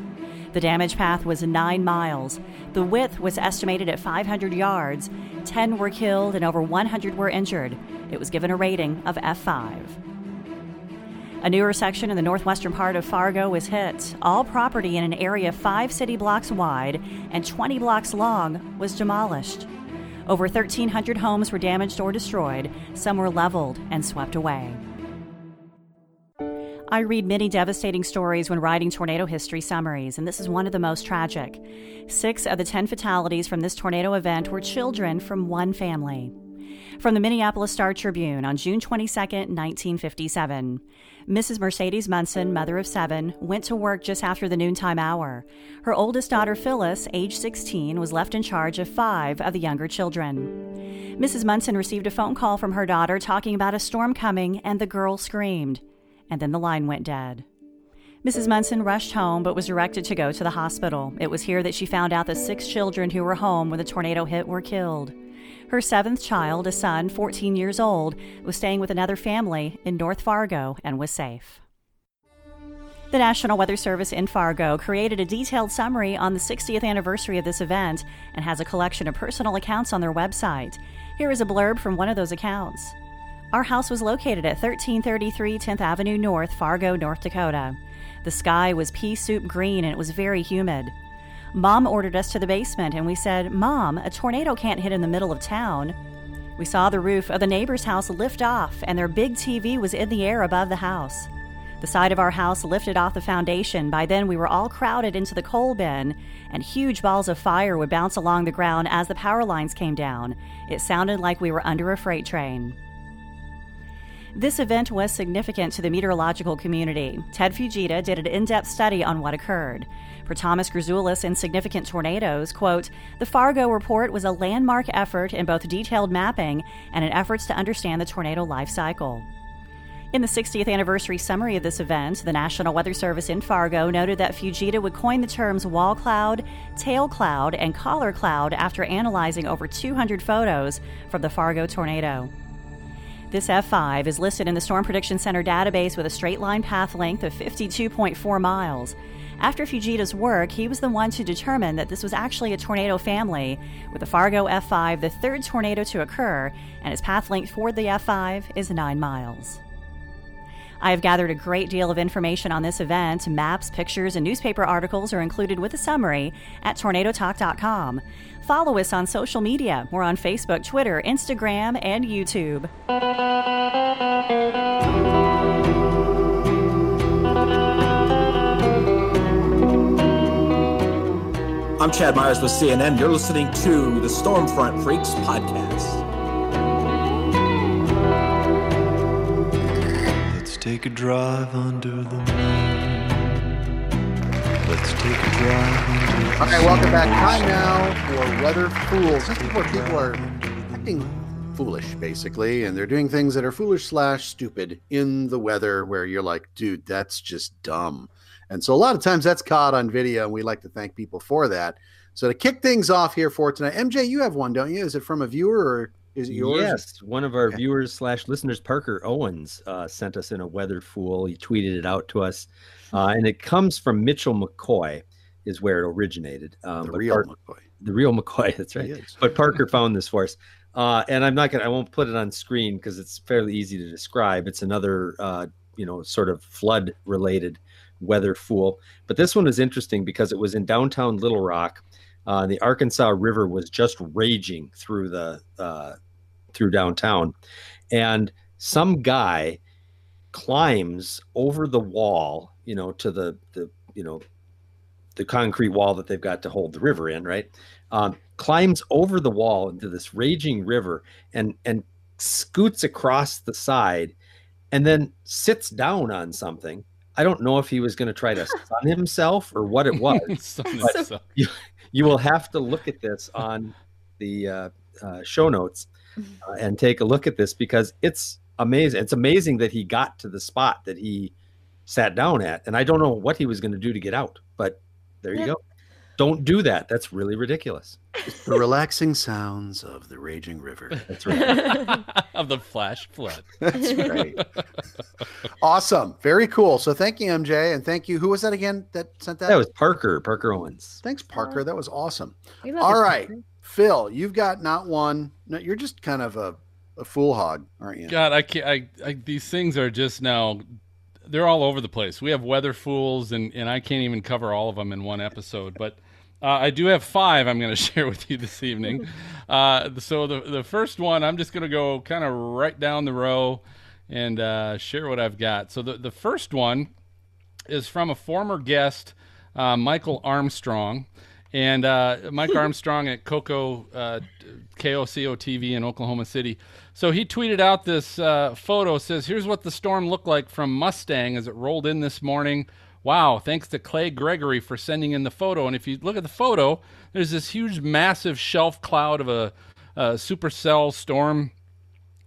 The damage path was nine miles. The width was estimated at 500 yards. 10 were killed and over 100 were injured. It was given a rating of F5. A newer section in the northwestern part of Fargo was hit. All property in an area five city blocks wide and 20 blocks long was demolished. Over 1,300 homes were damaged or destroyed. Some were leveled and swept away. I read many devastating stories when writing tornado history summaries, and this is one of the most tragic. Six of the 10 fatalities from this tornado event were children from one family. From the Minneapolis Star Tribune on June 22, 1957. Mrs. Mercedes Munson, mother of seven, went to work just after the noontime hour. Her oldest daughter, Phyllis, age 16, was left in charge of five of the younger children. Mrs. Munson received a phone call from her daughter talking about a storm coming, and the girl screamed and then the line went dead. Mrs. Munson rushed home but was directed to go to the hospital. It was here that she found out the six children who were home when the tornado hit were killed. Her seventh child, a son, 14 years old, was staying with another family in North Fargo and was safe. The National Weather Service in Fargo created a detailed summary on the 60th anniversary of this event and has a collection of personal accounts on their website. Here is a blurb from one of those accounts. Our house was located at 1333 10th Avenue North, Fargo, North Dakota. The sky was pea soup green and it was very humid. Mom ordered us to the basement and we said, Mom, a tornado can't hit in the middle of town. We saw the roof of the neighbor's house lift off and their big TV was in the air above the house. The side of our house lifted off the foundation. By then, we were all crowded into the coal bin, and huge balls of fire would bounce along the ground as the power lines came down. It sounded like we were under a freight train. This event was significant to the meteorological community. Ted Fujita did an in-depth study on what occurred. For Thomas Grazulis in Significant Tornadoes, quote, the Fargo report was a landmark effort in both detailed mapping and in efforts to understand the tornado life cycle. In the 60th anniversary summary of this event, the National Weather Service in Fargo noted that Fujita would coin the terms wall cloud, tail cloud, and collar cloud after analyzing over 200 photos from the Fargo tornado. This F5 is listed in the Storm Prediction Center database with a straight line path length of 52.4 miles. After Fujita's work, he was the one to determine that this was actually a tornado family, with the Fargo F5 the third tornado to occur, and its path length for the F5 is 9 miles. I have gathered a great deal of information on this event. Maps, pictures, and newspaper articles are included with a summary at tornadotalk.com. Follow us on social media. We're on Facebook, Twitter, Instagram, and YouTube. I'm Chad Myers with CNN. You're listening to the Stormfront Freaks podcast. Take a drive under the moon. Let's take a drive under the All right, welcome back. Time now for Weather Fools. This is where people are acting foolish, basically, and they're doing things that are foolish slash stupid in the weather where you're like, dude, that's just dumb. And so a lot of times that's caught on video, and we like to thank people for that. So to kick things off here for tonight, MJ, you have one, don't you? Is it from a viewer or is it yours? Yes, one of our viewers slash listeners, Parker Owens, uh, sent us in a weather fool. He tweeted it out to us, uh, and it comes from Mitchell McCoy, is where it originated. Um, The real McCoy. the real McCoy. That's right. But Parker found this for us, uh, and I'm not gonna. I won't put it on screen because it's fairly easy to describe. It's another, uh, you know, sort of flood related weather fool. But this one was interesting because it was in downtown Little Rock. Uh, the Arkansas River was just raging through the uh, through downtown, and some guy climbs over the wall, you know, to the the you know the concrete wall that they've got to hold the river in, right? Um, climbs over the wall into this raging river and and scoots across the side, and then sits down on something. I don't know if he was going to try to sun himself or what it was. You, you will have to look at this on the uh, uh, show notes uh, and take a look at this because it's amazing. It's amazing that he got to the spot that he sat down at, and I don't know what he was going to do to get out, but there you Yeah. go. Don't do that. That's really ridiculous. The relaxing sounds of the raging river. That's right. of the flash flood. That's right. awesome. Very cool. So thank you, MJ, and thank you. Who was that again that sent that? That was Parker, Parker Owens. Thanks, Parker. That was awesome. We love All you, right, Parker. Phil, you've got not one. No, you're just kind of a, a fool hog, aren't you? God, I can't. I, I these things are just now. They're all over the place. We have weather fools, and and I can't even cover all of them in one episode. But uh, I do have five. I'm going to share with you this evening. Uh, so the the first one, I'm just going to go kind of right down the row and uh, share what I've got. So the the first one is from a former guest, uh, Michael Armstrong. And uh, Mike Armstrong at Coco, uh, KOCO TV in Oklahoma City. So he tweeted out this uh, photo. Says, "Here's what the storm looked like from Mustang as it rolled in this morning. Wow! Thanks to Clay Gregory for sending in the photo. And if you look at the photo, there's this huge, massive shelf cloud of a, a supercell storm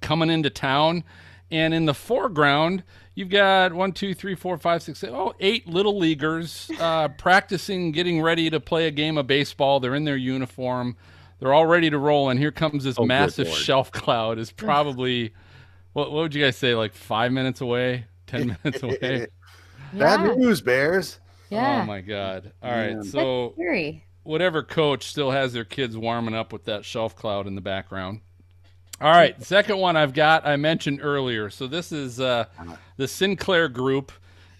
coming into town. And in the foreground, you've got one, two, three, four, five, six, seven, oh, eight little leaguers uh, practicing, getting ready to play a game of baseball. They're in their uniform. They're all ready to roll. And here comes this Oh, massive shelf cloud. Is probably, what, what would you guys say, like five minutes away, 10 minutes away? Bad Yeah. news, Bears. Yeah. Oh, my God. All right. Man. So whatever coach still has their kids warming up with that shelf cloud in the background. All right, second one I've got I mentioned earlier. So this is uh, the Sinclair Group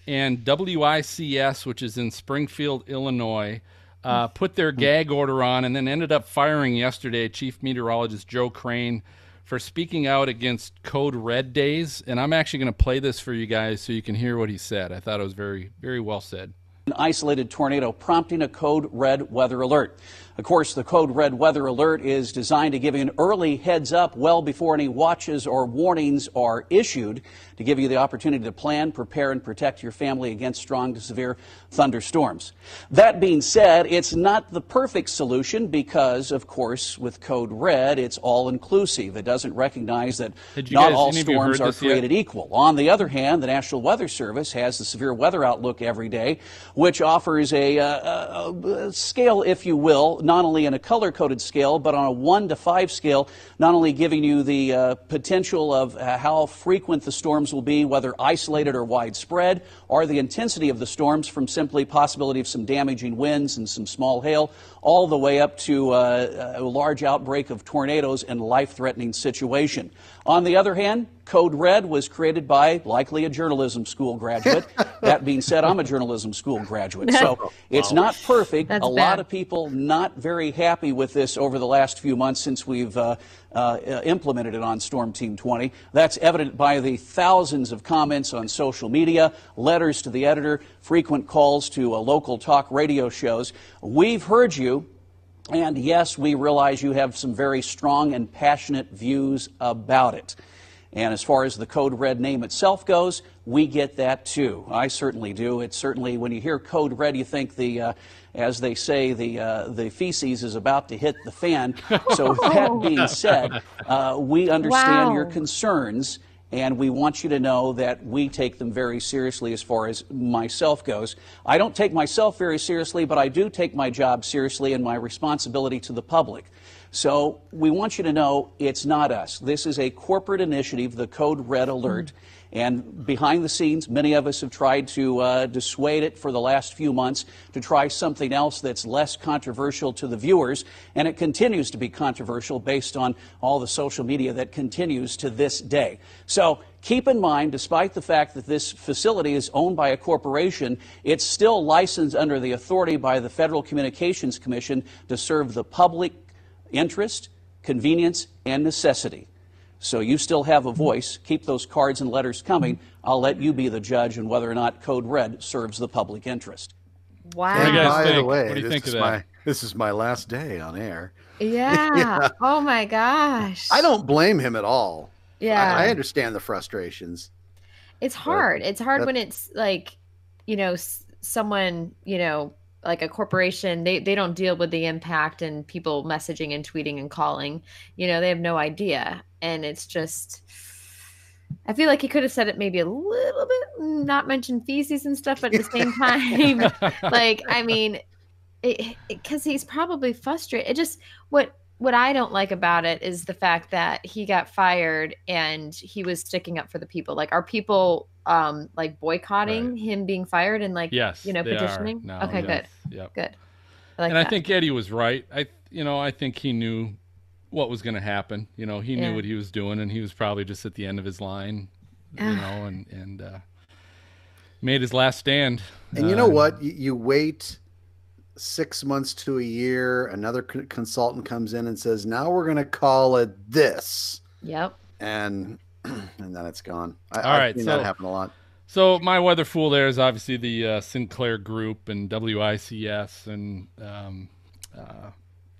and WICS, which is in Springfield, Illinois, uh, put their gag order on and then ended up firing yesterday Chief Meteorologist Joe Crain for speaking out against Code Red days. And I'm actually going to play this for you guys so you can hear what he said. I thought it was very, very well said. An isolated tornado prompting a code red weather alert. Of course, the code red weather alert is designed to give you an early heads up well before any watches or warnings are issued to give you the opportunity to plan, prepare, and protect your family against strong to severe thunderstorms. That being said, it's not the perfect solution because, of course, with code red, it's all inclusive. It doesn't recognize that not guys- all any of you storms are this yet? created equal. On the other hand, the National Weather Service has the severe weather outlook every day, which offers a, uh, a, a scale, if you will, not only in a color coded scale, but on a one to five scale, not only giving you the uh, potential of uh, how frequent the storms will be, whether isolated or widespread, or the intensity of the storms from simply possibility of some damaging winds and some small hail, all the way up to uh, a large outbreak of tornadoes and life threatening situation. On the other hand, Code Red was created by likely a journalism school graduate. that being said, I'm a journalism school graduate. So it's not perfect. That's a lot of people not very happy with this over the last few months since we've uh, uh, implemented it on Storm Team 20. That's evident by the thousands of comments on social media, letters to the editor, frequent calls to uh, local talk radio shows. We've heard you. And yes, we realize you have some very strong and passionate views about it. And as far as the Code Red name itself goes, we get that too. I certainly do. It's certainly when you hear Code Red, you think the, uh, as they say, the uh, the feces is about to hit the fan. So with that being said, uh, we understand your concerns. And we want you to know that we take them very seriously as far as myself goes. I don't take myself very seriously, but I do take my job seriously and my responsibility to the public. So we want you to know it's not us. This is a corporate initiative, the Code Red Alert. Mm-hmm. And behind the scenes, many of us have tried to uh, dissuade it for the last few months to try something else that's less controversial to the viewers. And it continues to be controversial based on all the social media that continues to this day. So keep in mind, despite the fact that this facility is owned by a corporation, it's still licensed under the authority by the Federal Communications Commission to serve the public interest, convenience, and necessity. So you still have a voice. Keep those cards and letters coming. I'll let you be the judge on whether or not Code Red serves the public interest. Wow. What do you guys By the way, What do you this think of is that? my this is my last day on air. Yeah. Yeah. Oh my gosh. I don't blame him at all. Yeah. I, I understand the frustrations. It's hard. It's hard that- when it's like, you know, s- someone, you know, like a corporation they they don't deal with the impact and people messaging and tweeting and calling. You know they have no idea. And it's just i feel like he could have said it maybe a little bit not mention feces and stuff but at the same time. Like i mean because he's probably frustrated. It just what what I don't like about it is the fact that he got fired and he was sticking up for the people. Like, are people um like boycotting him being fired and like Yes, you know they are petitioning? now, okay, yes, good, yep. good. I like and I think Eddie was right. I, you know, I think he knew what was going to happen. You know, he Yeah. knew what he was doing, and he was probably just at the end of his line. You know, and and uh, made his last stand. And you know Uh, what? You, you wait six months to a year. Another co- consultant comes in and says, "Now we're going to call it this," Yep. and and then it's gone. I, All I've right, seen so that happen a lot. So my weather fool there is obviously the uh, Sinclair Group and WICS, and um, uh,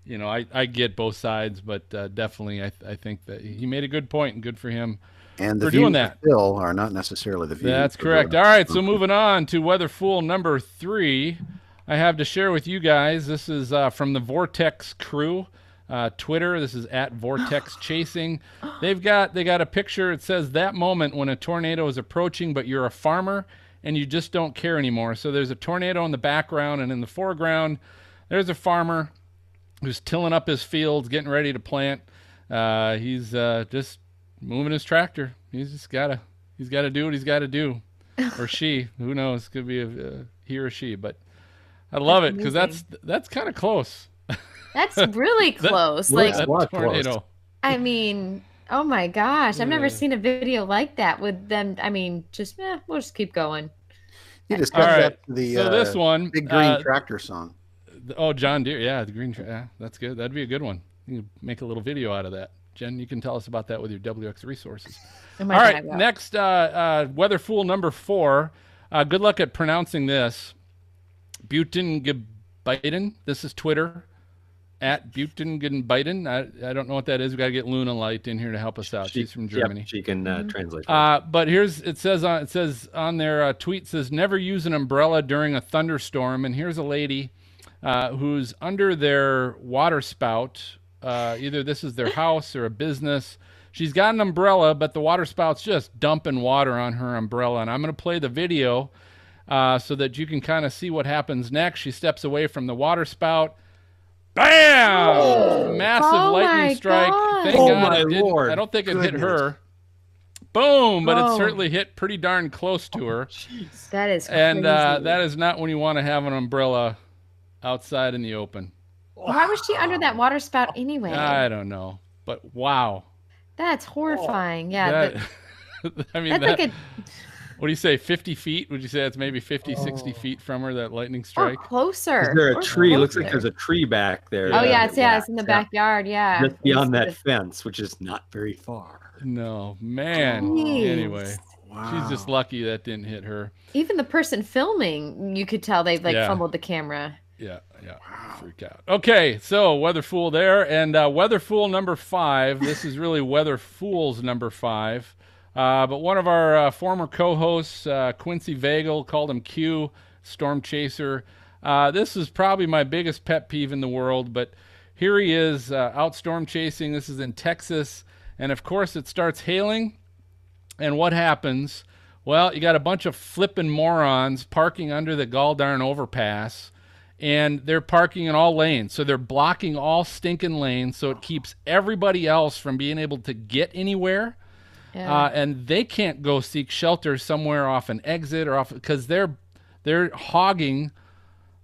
you know I, I get both sides, but uh, definitely I, I think that he made a good point and good for him And the for views doing that. of Phil are not necessarily the views. That's correct. All right, so moving on to weather fool number three, I have to share with you guys. This is uh, from the Vortex crew, uh, Twitter. This is at Vortex Chasing. They've got they got a picture. It says that moment when a tornado is approaching, but you're a farmer and you just don't care anymore. So there's a tornado in the background, and in the foreground, there's a farmer who's tilling up his fields, getting ready to plant. Uh, he's uh, just moving his tractor. He's just gotta he's got to do what he's got to do, or she. Who knows? Could be a, he or she. But I love it because that's that's kind of close. That's really close. that like tornado. I mean, oh my gosh, I've never seen a video like that with them. I mean, just eh, we'll just keep going. You just All cut right, that to the so uh, this one, big green uh, tractor song. Oh, John Deere. Yeah, the green. Tra- yeah, that's good. That'd be a good one. You can make a little video out of that. Jen, you can tell us about that with your WX resources. Oh my All right, God, yeah. next uh, uh, weather fool number four. Uh, good luck at pronouncing this. Butengebiden. This is Twitter at Butengebiden. I, I don't know what that is. We got to get Luna Light in here to help us out. She- She's from yep, Germany. she can, uh, Mhm. translate Uh, but here's it says on it says on their uh, tweet says never use an umbrella during a thunderstorm. And here's a lady uh, who's under their water spout. Uh, either this is their house or a business. She's got an umbrella, but the water spout's just dumping water on her umbrella. And I'm going to play the video uh, so that you can kind of see what happens next. She steps away from the water spout. Bam! Oh. Massive Oh lightning strike. God. Thank Oh God my it didn't- Lord. I don't think it hit her. Boom! But Oh. it certainly hit pretty darn close to her. That is and uh, that is not when you want to have an umbrella outside in the open. Why was she under that water spout anyway? I don't know, but wow. That's horrifying. Yeah. That- the- I mean, that's that, like a what do you say? 50 feet? Would you say that's maybe 50, 60 feet from her, that lightning strike? or closer. Is there a or tree? Looks like there's a tree back there. Oh yeah, it's yeah, it's in the backyard. Yeah. Just beyond that It's- fence, which is not very far. No, man. Jeez. Anyway, she's just lucky that didn't hit her. Even the person filming, you could tell they like Yeah. fumbled the camera. Yeah, yeah. Wow. Freak out. Okay, so Weather Fool there. And uh, Weather Fool number five. This is really Weather Fools number five. Uh, but one of our uh, former co hosts, uh, Quincy Vagell, called him Q, Storm Chaser. Uh, this is probably my biggest pet peeve in the world, but here he is uh, out storm chasing. This is in Texas. And of course, it starts hailing. And what happens? Well, you got a bunch of flippin' morons parking under the Galdarn overpass, and they're parking in all lanes. So they're blocking all stinking lanes, so it keeps everybody else from being able to get anywhere. Yeah. Uh, and they can't go seek shelter somewhere off an exit or off because they're they're hogging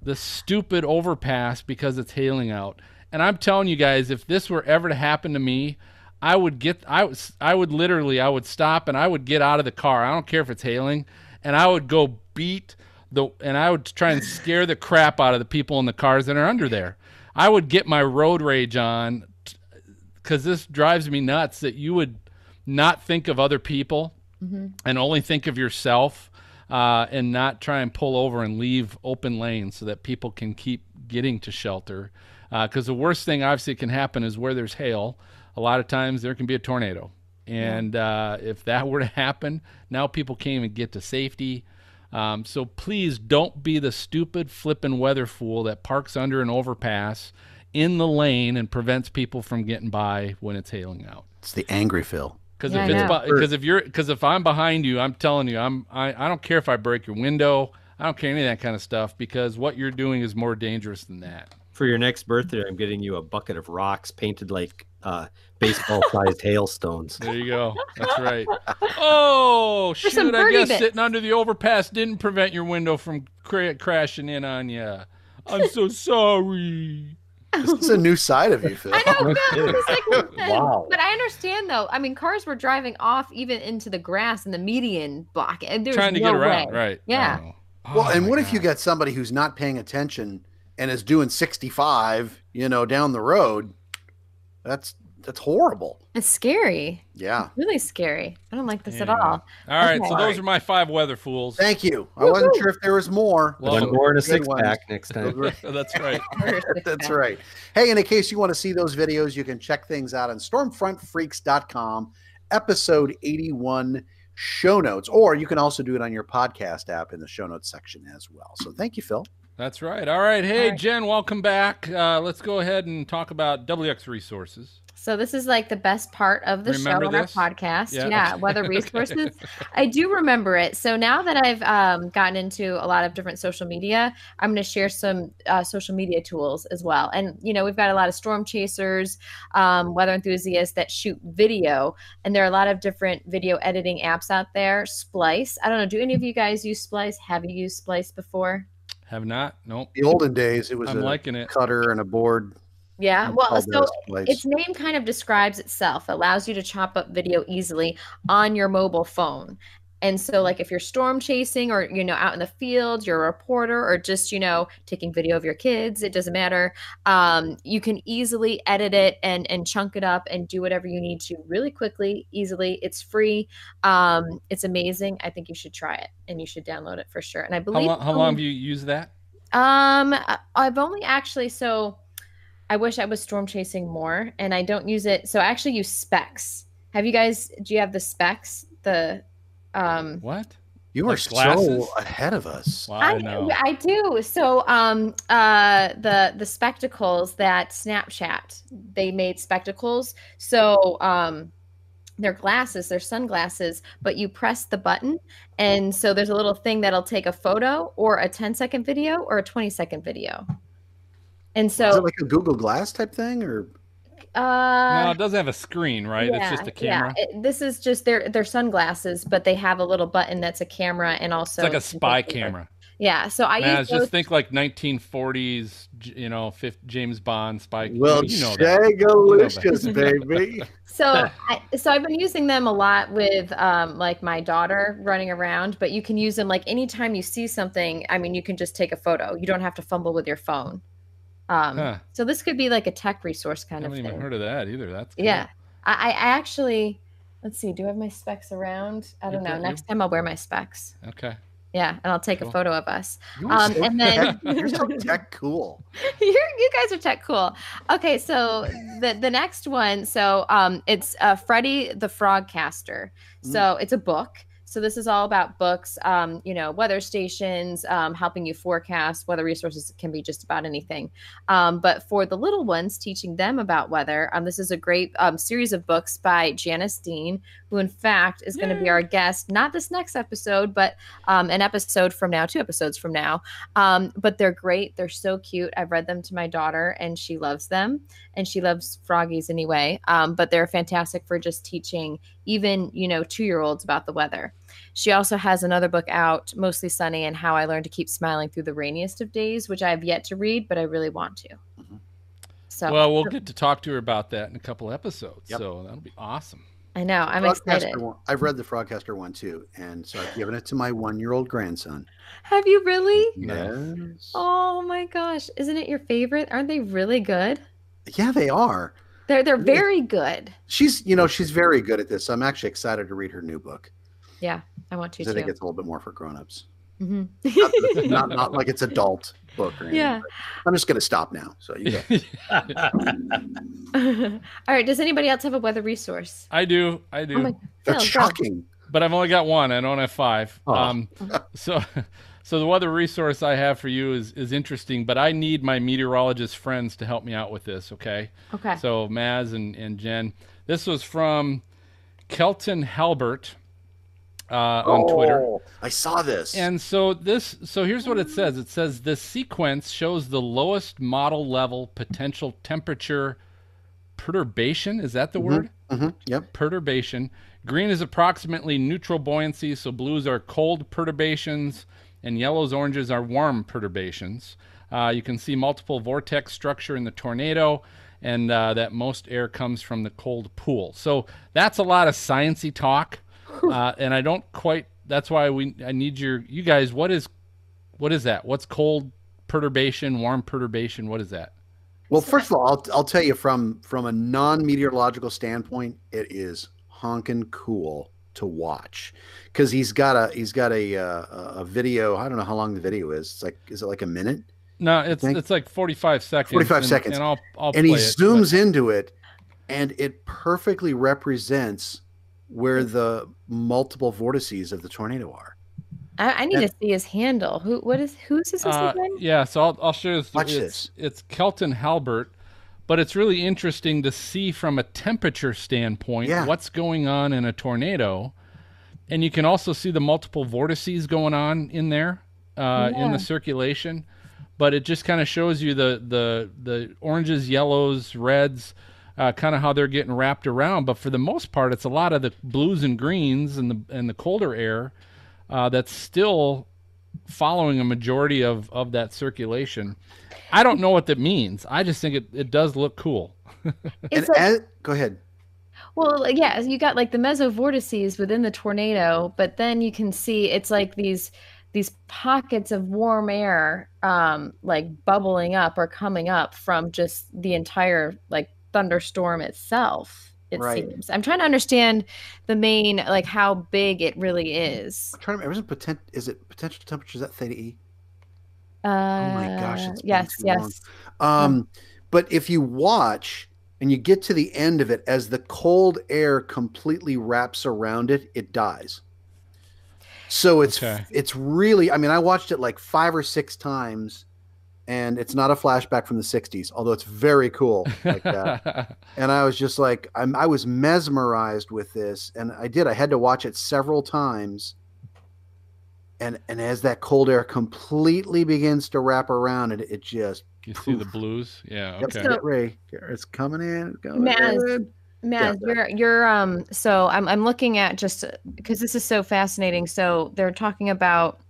the stupid overpass because it's hailing out. And I'm telling you guys, if this were ever to happen to me, I would get I was I would literally I would stop and I would get out of the car. I don't care if it's hailing, and I would go beat the and I would try and scare the crap out of the people in the cars that are under there. I would get my road rage on because this drives me nuts that you would not think of other people Mhm. and only think of yourself uh, and not try and pull over and leave open lanes so that people can keep getting to shelter. Because the worst thing obviously can happen is where there's hail. A lot of times there can be a tornado, and uh, if that were to happen, now people can't even get to safety. Um, so please don't be the stupid flippin' weather fool that parks under an overpass in the lane and prevents people from getting by when it's hailing out. It's the angry Phil. Because Yeah, if I it's because if you're because if I'm behind you, I'm telling you, I'm I, I don't care if I break your window. I don't care any of that kind of stuff because what you're doing is more dangerous than that. For your next birthday, I'm getting you a bucket of rocks painted like uh, baseball-sized hailstones. There you go. That's right. Oh There's shoot! I guess bits. sitting under the overpass didn't prevent your window from cra- crashing in on you. I'm so sorry. This is a new side of you, Phil. I know, Phil. It's like, Wow. But I understand though. I mean, cars were driving off even into the grass in the median block, and there's Trying to no get around, way. right. Yeah. Oh well, and what if you got somebody who's not paying attention and is doing 65, you know, down the road? That's that's horrible. It's scary. Yeah. Really scary. I don't like this at Yeah. all. All right, so those are my five weather fools. Thank you. I wasn't sure if there was more. Well, Those One were more and a good six-pack next time. That's right. That's right. Hey, and in case you want to see those videos, you can check things out on stormfrontfreaks.com, episode 81 show notes, or you can also do it on your podcast app in the show notes section as well. So thank you, Phil. That's right. All right. Hey, Jen, welcome back. Uh, let's go ahead and talk about WX resources. So this is like the best part of the Remember show on our podcast. Yeah, Yeah, okay. weather Okay. resources. I do remember it. So now that I've um, gotten into a lot of different social media, I'm going to share some uh, social media tools as well. And you know, we've got a lot of storm chasers, um, weather enthusiasts that shoot video, and there are a lot of different video editing apps out there. Splice. I don't know. Do any of you guys use Splice? Have you used Splice before? Have not? Nope. The olden days, it was I'm a liking it. cutter and a board. Yeah, well, so its name kind of describes itself. It allows you to chop up video easily on your mobile phone. And so, like, if you're storm chasing or, you know, out in the field, you're a reporter or just, you know, taking video of your kids, it doesn't matter. Um, you can easily edit it and, and chunk it up and do whatever you need to really quickly, easily. It's free. Um, it's amazing. I think you should try it and you should download it for sure. And I How, believe. long, how long have you used that? Um, I've only actually so I wish I was storm chasing more, and I don't use it. So I actually use specs. Have you guys? Do you have the specs? The um. What? You are Like glasses? so ahead of us. I know. I do. So um uh the the spectacles that Snapchat they made spectacles. So um they're glasses, they're sunglasses, but you press the button and so there's a little thing that'll take a photo or a 10 second video or a 20 second video. And Is so it like a Google Glass type thing, or uh no, it doesn't have a screen, right? it's just a camera. Yeah, it- this is just their their sunglasses, but they have a little button that's a camera and also it's like a spy camera. Yeah, so I Man, use just those think like 1940s, you know, fifth James Bond spy. well, you know shagalicious, You know baby. So, I, so I've been using them a lot with um, like my daughter running around. But you can use them like anytime you see something. I mean, you can just take a photo. You don't have to fumble with your phone. Um, Huh. So this could be like a tech resource I kind of thing. I haven't thing. even heard of that either. That's cool. Yeah, I, I I actually let's see. Do I have my specs around? I don't know. put- Next time I'll wear my specs. Okay. Yeah, and I'll take Cool. a photo of us. You're Um, so and then you're so tech cool. you're, you guys are tech cool. Okay, so the the next one, so um, it's uh, Freddy the Frogcaster. So it's a book. So this is all about books, um, you know, weather stations, um, helping you forecast weather resources. Can be just about anything. Um, but for the little ones, teaching them about weather, um, this is a great um, series of books by Janice Dean, who in fact is going to be our guest, not this next episode, but um, an episode from now, two episodes from now. Um, but they're great. They're so cute. I've read them to my daughter and she loves them and she loves froggies anyway. Um, but they're fantastic for just teaching even, you know, two year olds about the weather. She also has another book out, Mostly Sunny, and How I Learned to Keep Smiling Through the Rainiest of Days, which I have yet to read, but I really want to. Mm-hmm. So well, we'll get to talk to her about that in a couple episodes. Yep. So that'll be awesome. I know. I'm Frogcaster excited. one- I've read the Frogcaster one too, and so I've given it to my one-year-old grandson. Have you really? Yes. Oh my gosh. Isn't it your favorite? Aren't they really good? Yeah, they are. They're they're very good. She's, you know, she's very good at this. So I'm actually excited to read her new book. Yeah, I want to 'cause I think it's a little bit more for grown-ups. Mhm. not, not like it's adult book or anything. Yeah. I'm just gonna stop now. So you go. All right. Does anybody else have a weather resource? I do. I do. Oh my- That's Phil, go. shocking. but I've only got one. I don't have five. Oh. Um, so, so the weather resource I have for you is is interesting, but I need my meteorologist friends to help me out with this. Okay. Okay. So Maz and and Jen, this was from Kelton Halbert uh, on Twitter. Oh, I saw this. And so this so here's what it says. It says the sequence shows the lowest model level potential temperature perturbation. Is that the word? Mhm. Yep. Perturbation. Green is approximately neutral buoyancy, so blues are cold perturbations, and yellows, oranges are warm perturbations. Uh, you can see multiple vortex structure in the tornado, and uh, that most air comes from the cold pool. So that's a lot of sciency talk, uh, and I don't quite. That's why we. I need your you guys. What is, what is that? What's cold perturbation, warm perturbation? What is that? Well, first of all, I'll, I'll tell you from from a non meteorological standpoint, it is honking cool to watch because he's got a he's got a uh, a video. I don't know how long the video is. It's like is it like a minute? No, it's it's like forty five seconds. 45 seconds. and I'll I'll and he it, but- zooms into it, and it perfectly represents where the multiple vortices of the tornado are. I, I need And- to see his handle. Who? What is? Who's this Uh, again? yeah, so I'll, I'll show you this. Watch it's, It's Kelton Halbert, but it's really interesting to see from a temperature standpoint Yeah. what's going on in a tornado. And you can also see the multiple vortices going on in there uh, in the circulation. But it just kind of shows you the, the, the oranges, yellows, reds, uh, kind of how they're getting wrapped around. But for the most part, it's a lot of the blues and greens and the, and the colder air uh, that's still following a majority of, of that circulation. I don't know what that means. I just think it, it does look cool. It's and like- as, go ahead. Well, yeah, you got like the mesovortices within the tornado, but then you can see it's like these these pockets of warm air um like bubbling up or coming up from just the entire like thunderstorm itself it Right. seems i'm trying to understand the main like how big it really is I'm trying to remember. Isn't potent, is it potential temperature? Is that theta E? uh, Oh my gosh, it's been yes too long. yes Um, but if you watch and you get to the end of it, as the cold air completely wraps around it, it dies. So it's Okay. it's really. I mean, I watched it like five or six times, and it's not a flashback from the '60s, although it's very cool like that. and I was just like, I'm, I was mesmerized with this, and I did. I had to watch it several times. And and as that cold air completely begins to wrap around it, it just you see the blues? Yeah, Yep, okay. get ready. It's coming in. It's coming Maz, in. Maz, you're you're um so I'm I'm looking at just because this is so fascinating. So they're talking about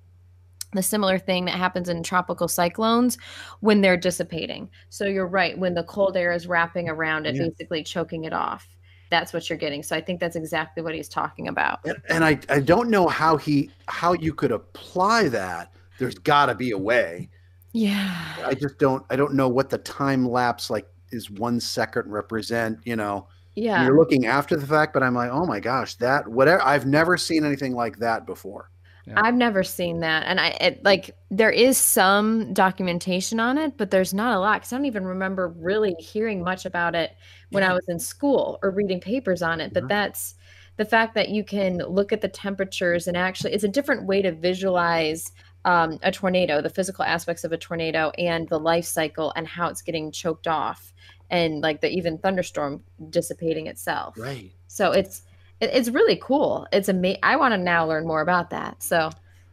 the similar thing that happens in tropical cyclones when they're dissipating. So you're right, when the cold air is wrapping around it, Yeah. basically choking it off. That's what you're getting. So I think that's exactly what he's talking about. And, I, I don't know how he how you could apply that. There's got to be a way. Yeah. I just don't I don't know what the time lapse like is one second represent. You know, Yeah. you're looking after the fact, but I'm like, oh my gosh, that whatever. I've never seen anything like that before. I've never seen that, and I it, like there is some documentation on it, but there's not a lot because I don't even remember really hearing much about it when I was in school or reading papers on it. But that's the fact that you can look at the temperatures and actually it's a different way to visualize um, a tornado, the physical aspects of a tornado, and the life cycle and how it's getting choked off, and like the even thunderstorm dissipating itself. Right. So it's it, it's really cool. It's amazing. I want to now learn more about that. So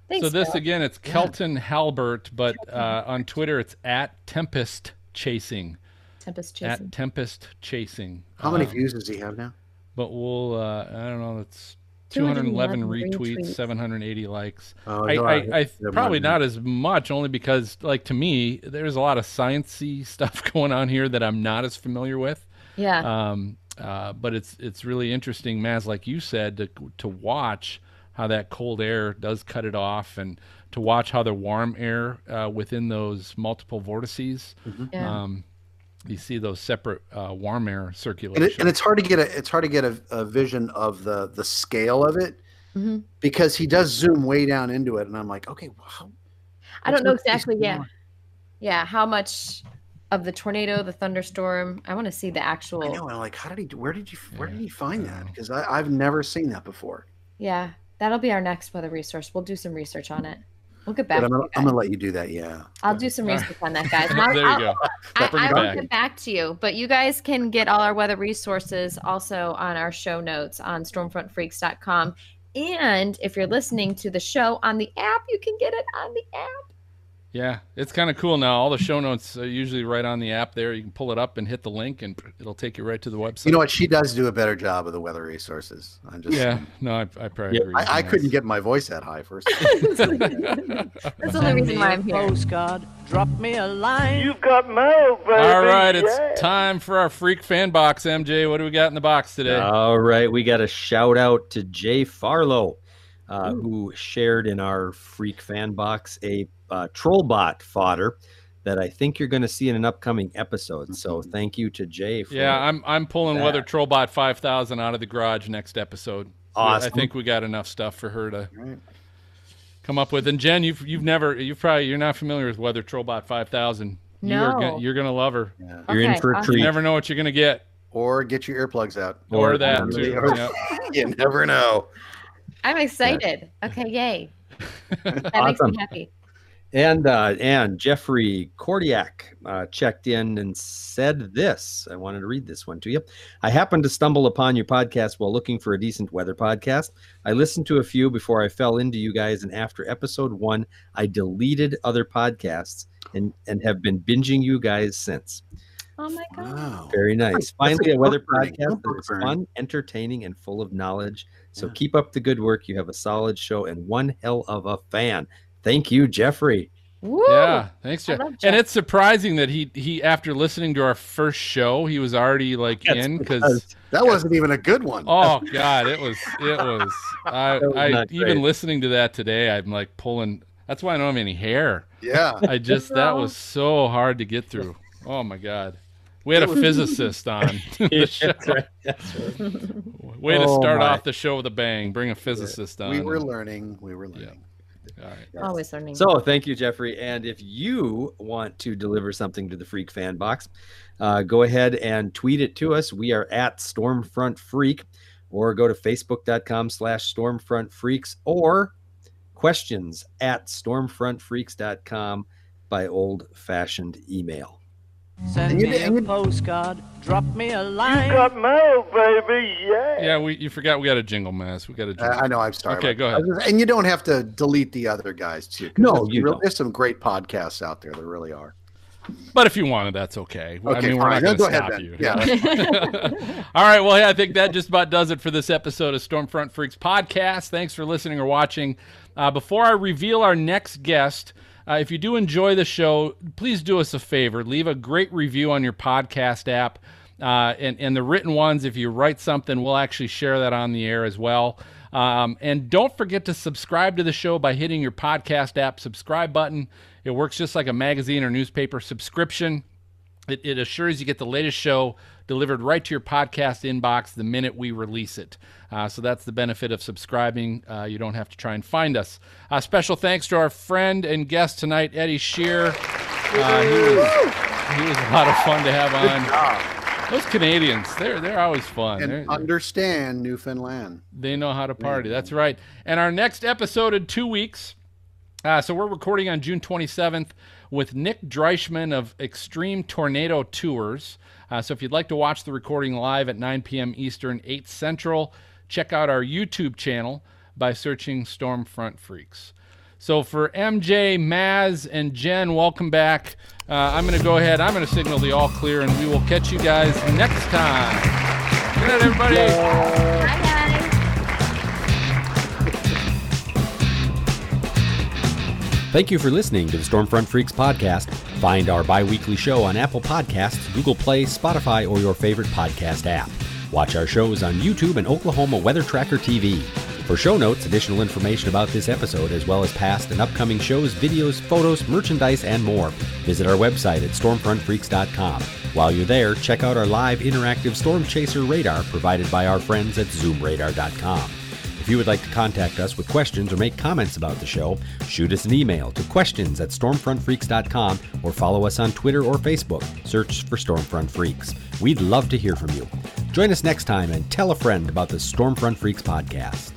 thanks. so this Phil. again, it's Kelton Halbert, but uh, on Twitter it's at Tempest Chasing. Tempest chasing. At Tempest Chasing. How many Um, views does he have now? But we'll uh, I don't know. it's 211 211 retweets, retweets. 780 likes. Oh, I, no, I, I- I they're probably not as much, only because like to me, there's a lot of sciencey stuff going on here that I'm not as familiar with. Yeah. Um, uh, but it's it's really interesting, Maz, like you said, to to watch how that cold air does cut it off, and to watch how the warm air uh, within those multiple vortices. Yeah. Um, you see those separate uh, warm air And, circulation. it, and it's hard to get a it's hard to get a, a vision of the the scale of it Mhm. because he does zoom way down into it, and I'm like, okay, wow. I don't know exactly. Yeah. Yeah. How much of the tornado, the thunderstorm? I want to see the actual. I know. I'm like, how did he? Where did you? Where did he find that? Because I've never seen that before. Yeah, that'll be our next weather resource. We'll do some research on it. We'll get back. But I'm to gonna, you I'm gonna let you do that. Yeah. I'll do some research on that, guys. And I'll- There you I'll- go. I, Bring it I will get back to you, but you guys can get all our weather resources also on our show notes on stormfrontfreaks.com. And if you're listening to the show on the app, you can get it on the app. Yeah, it's kind of cool now. All the show notes are usually right on the app there. You can pull it up and hit the link, and it'll take you right to the website. You know what? She does do a better job of the weather resources. I'm just Yeah, no, I, I probably agree. I, I couldn't get my voice that high first. That's the only reason why I'm here. Postcard, drop me a line. You've got mail, baby. All right, yeah. it's time for our freak fan box. MJ, what do we got in the box today? All right, we got a shout out to Jay Farlow, uh, who shared in our Freak Fan Box a uh, Trollbot fodder that I think you're going to see in an upcoming episode. So thank you to Jay. For yeah, I'm I'm pulling that. Weather Trollbot 5000 out of the garage next episode. Awesome. I think we got enough stuff for her to come up with. And Jen, you've you've never you've probably you're not familiar with Weather Trollbot 5000. You are No. gonna, you're gonna love her. You're in for a awesome. You never know what you're gonna get. Or get your earplugs out. Or that, too. Or- Yep. you never know. I'm excited. Okay, yay. That makes me happy. And uh, and Jeffrey Kordiak uh, checked in and said this. I wanted to read this one to you. I happened to stumble upon your podcast while looking for a decent weather podcast. I listened to a few before I fell into you guys, and after episode one, I deleted other podcasts and and have been binging you guys since. Oh my god. Very nice. That's Finally, a a weather podcast Book that is fun, entertaining, and full of knowledge. So keep up the good work. You have a solid show and one hell of a fan. Thank you, Jeffrey. Yeah, thanks, I Jeff. And it's surprising that he he after listening to our first show, he was already like That's in because because that wasn't even a good one. Oh God, it was it was. I, was I even listening to that today, I'm like pulling. That's why I don't have any hair. Yeah. I just that was so hard to get through. Oh my God. We had a physicist on the Yeah, show. that's right, that's right. Way to Oh, start my. off the show with a bang. Bring a physicist on. We were learning. We were learning. All right. Always learning. So thank you, Jeffrey. And if you want to deliver something to the Freak Fan Box, uh, go ahead and tweet it to us. We are at Stormfront Freak, or go to facebook.com slash Stormfront Freaks, or questions at stormfrontfreaks.com by old fashioned email. Send me a postcard, drop me a line. You got mail, baby. Yeah. Yeah, we you forgot we got a jingle mess. We got a Uh, jingle. I know. I'm sorry. Okay, go that. ahead. And you don't have to delete the other guys too. No, there's you real- don't. There's some great podcasts out there. There really are. But if you wanted, that's okay. I Okay, mean, we're fine. not going to Go ahead stop you. Yeah. All right. Well, yeah, I think that just about does it for this episode of Stormfront Freaks podcast. Thanks for listening or watching. Uh, before I reveal our next guest, uh, if you do enjoy the show, please do us a favor. Leave a great review on your podcast app. Uh, and, and the written ones, if you write something, we'll actually share that on the air as well. Um, and don't forget to subscribe to the show by hitting your podcast app subscribe button. It works just like a magazine or newspaper subscription. It, it assures you get the latest show delivered right to your podcast inbox the minute we release it. Uh, so that's the benefit of subscribing. Uh, you don't have to try and find us. Uh, special thanks to our friend and guest tonight, Eddie Sheerr. Uh, he, was, he was a lot of fun to have on. Those Canadians, they're they're always fun. And They're- understand Newfoundland. they know how to party. That's right. And our next episode in two weeks. Uh, so we're recording on June 27th with Nick Drieschman of Extreme Tornado Tours. Uh, so if you'd like to watch the recording live at 9 p.m. Eastern, 8 Central, check out our YouTube channel by searching Stormfront Freaks. So for MJ, Maz, and Jen, welcome back. Uh, I'm going to go ahead. I'm going to signal the all clear, and we will catch you guys next time. Good night, everybody. Thank you for listening to the Stormfront Freaks podcast. Find our bi weekly show on Apple Podcasts, Google Play, Spotify, or your favorite podcast app. Watch our shows on YouTube and Oklahoma Weather Tracker TV. For show notes, additional information about this episode, as well as past and upcoming shows, videos, photos, merchandise, and more, visit our website at stormfrontfreaks.com. While you're there, check out our live interactive storm chaser radar provided by our friends at zoomradar.com. If you would like to contact us with questions or make comments about the show, shoot us an email to questions at stormfrontfreaks.com or follow us on Twitter or Facebook. Search for Stormfront Freaks. We'd love to hear from you. Join us next time and tell a friend about the Stormfront Freaks podcast.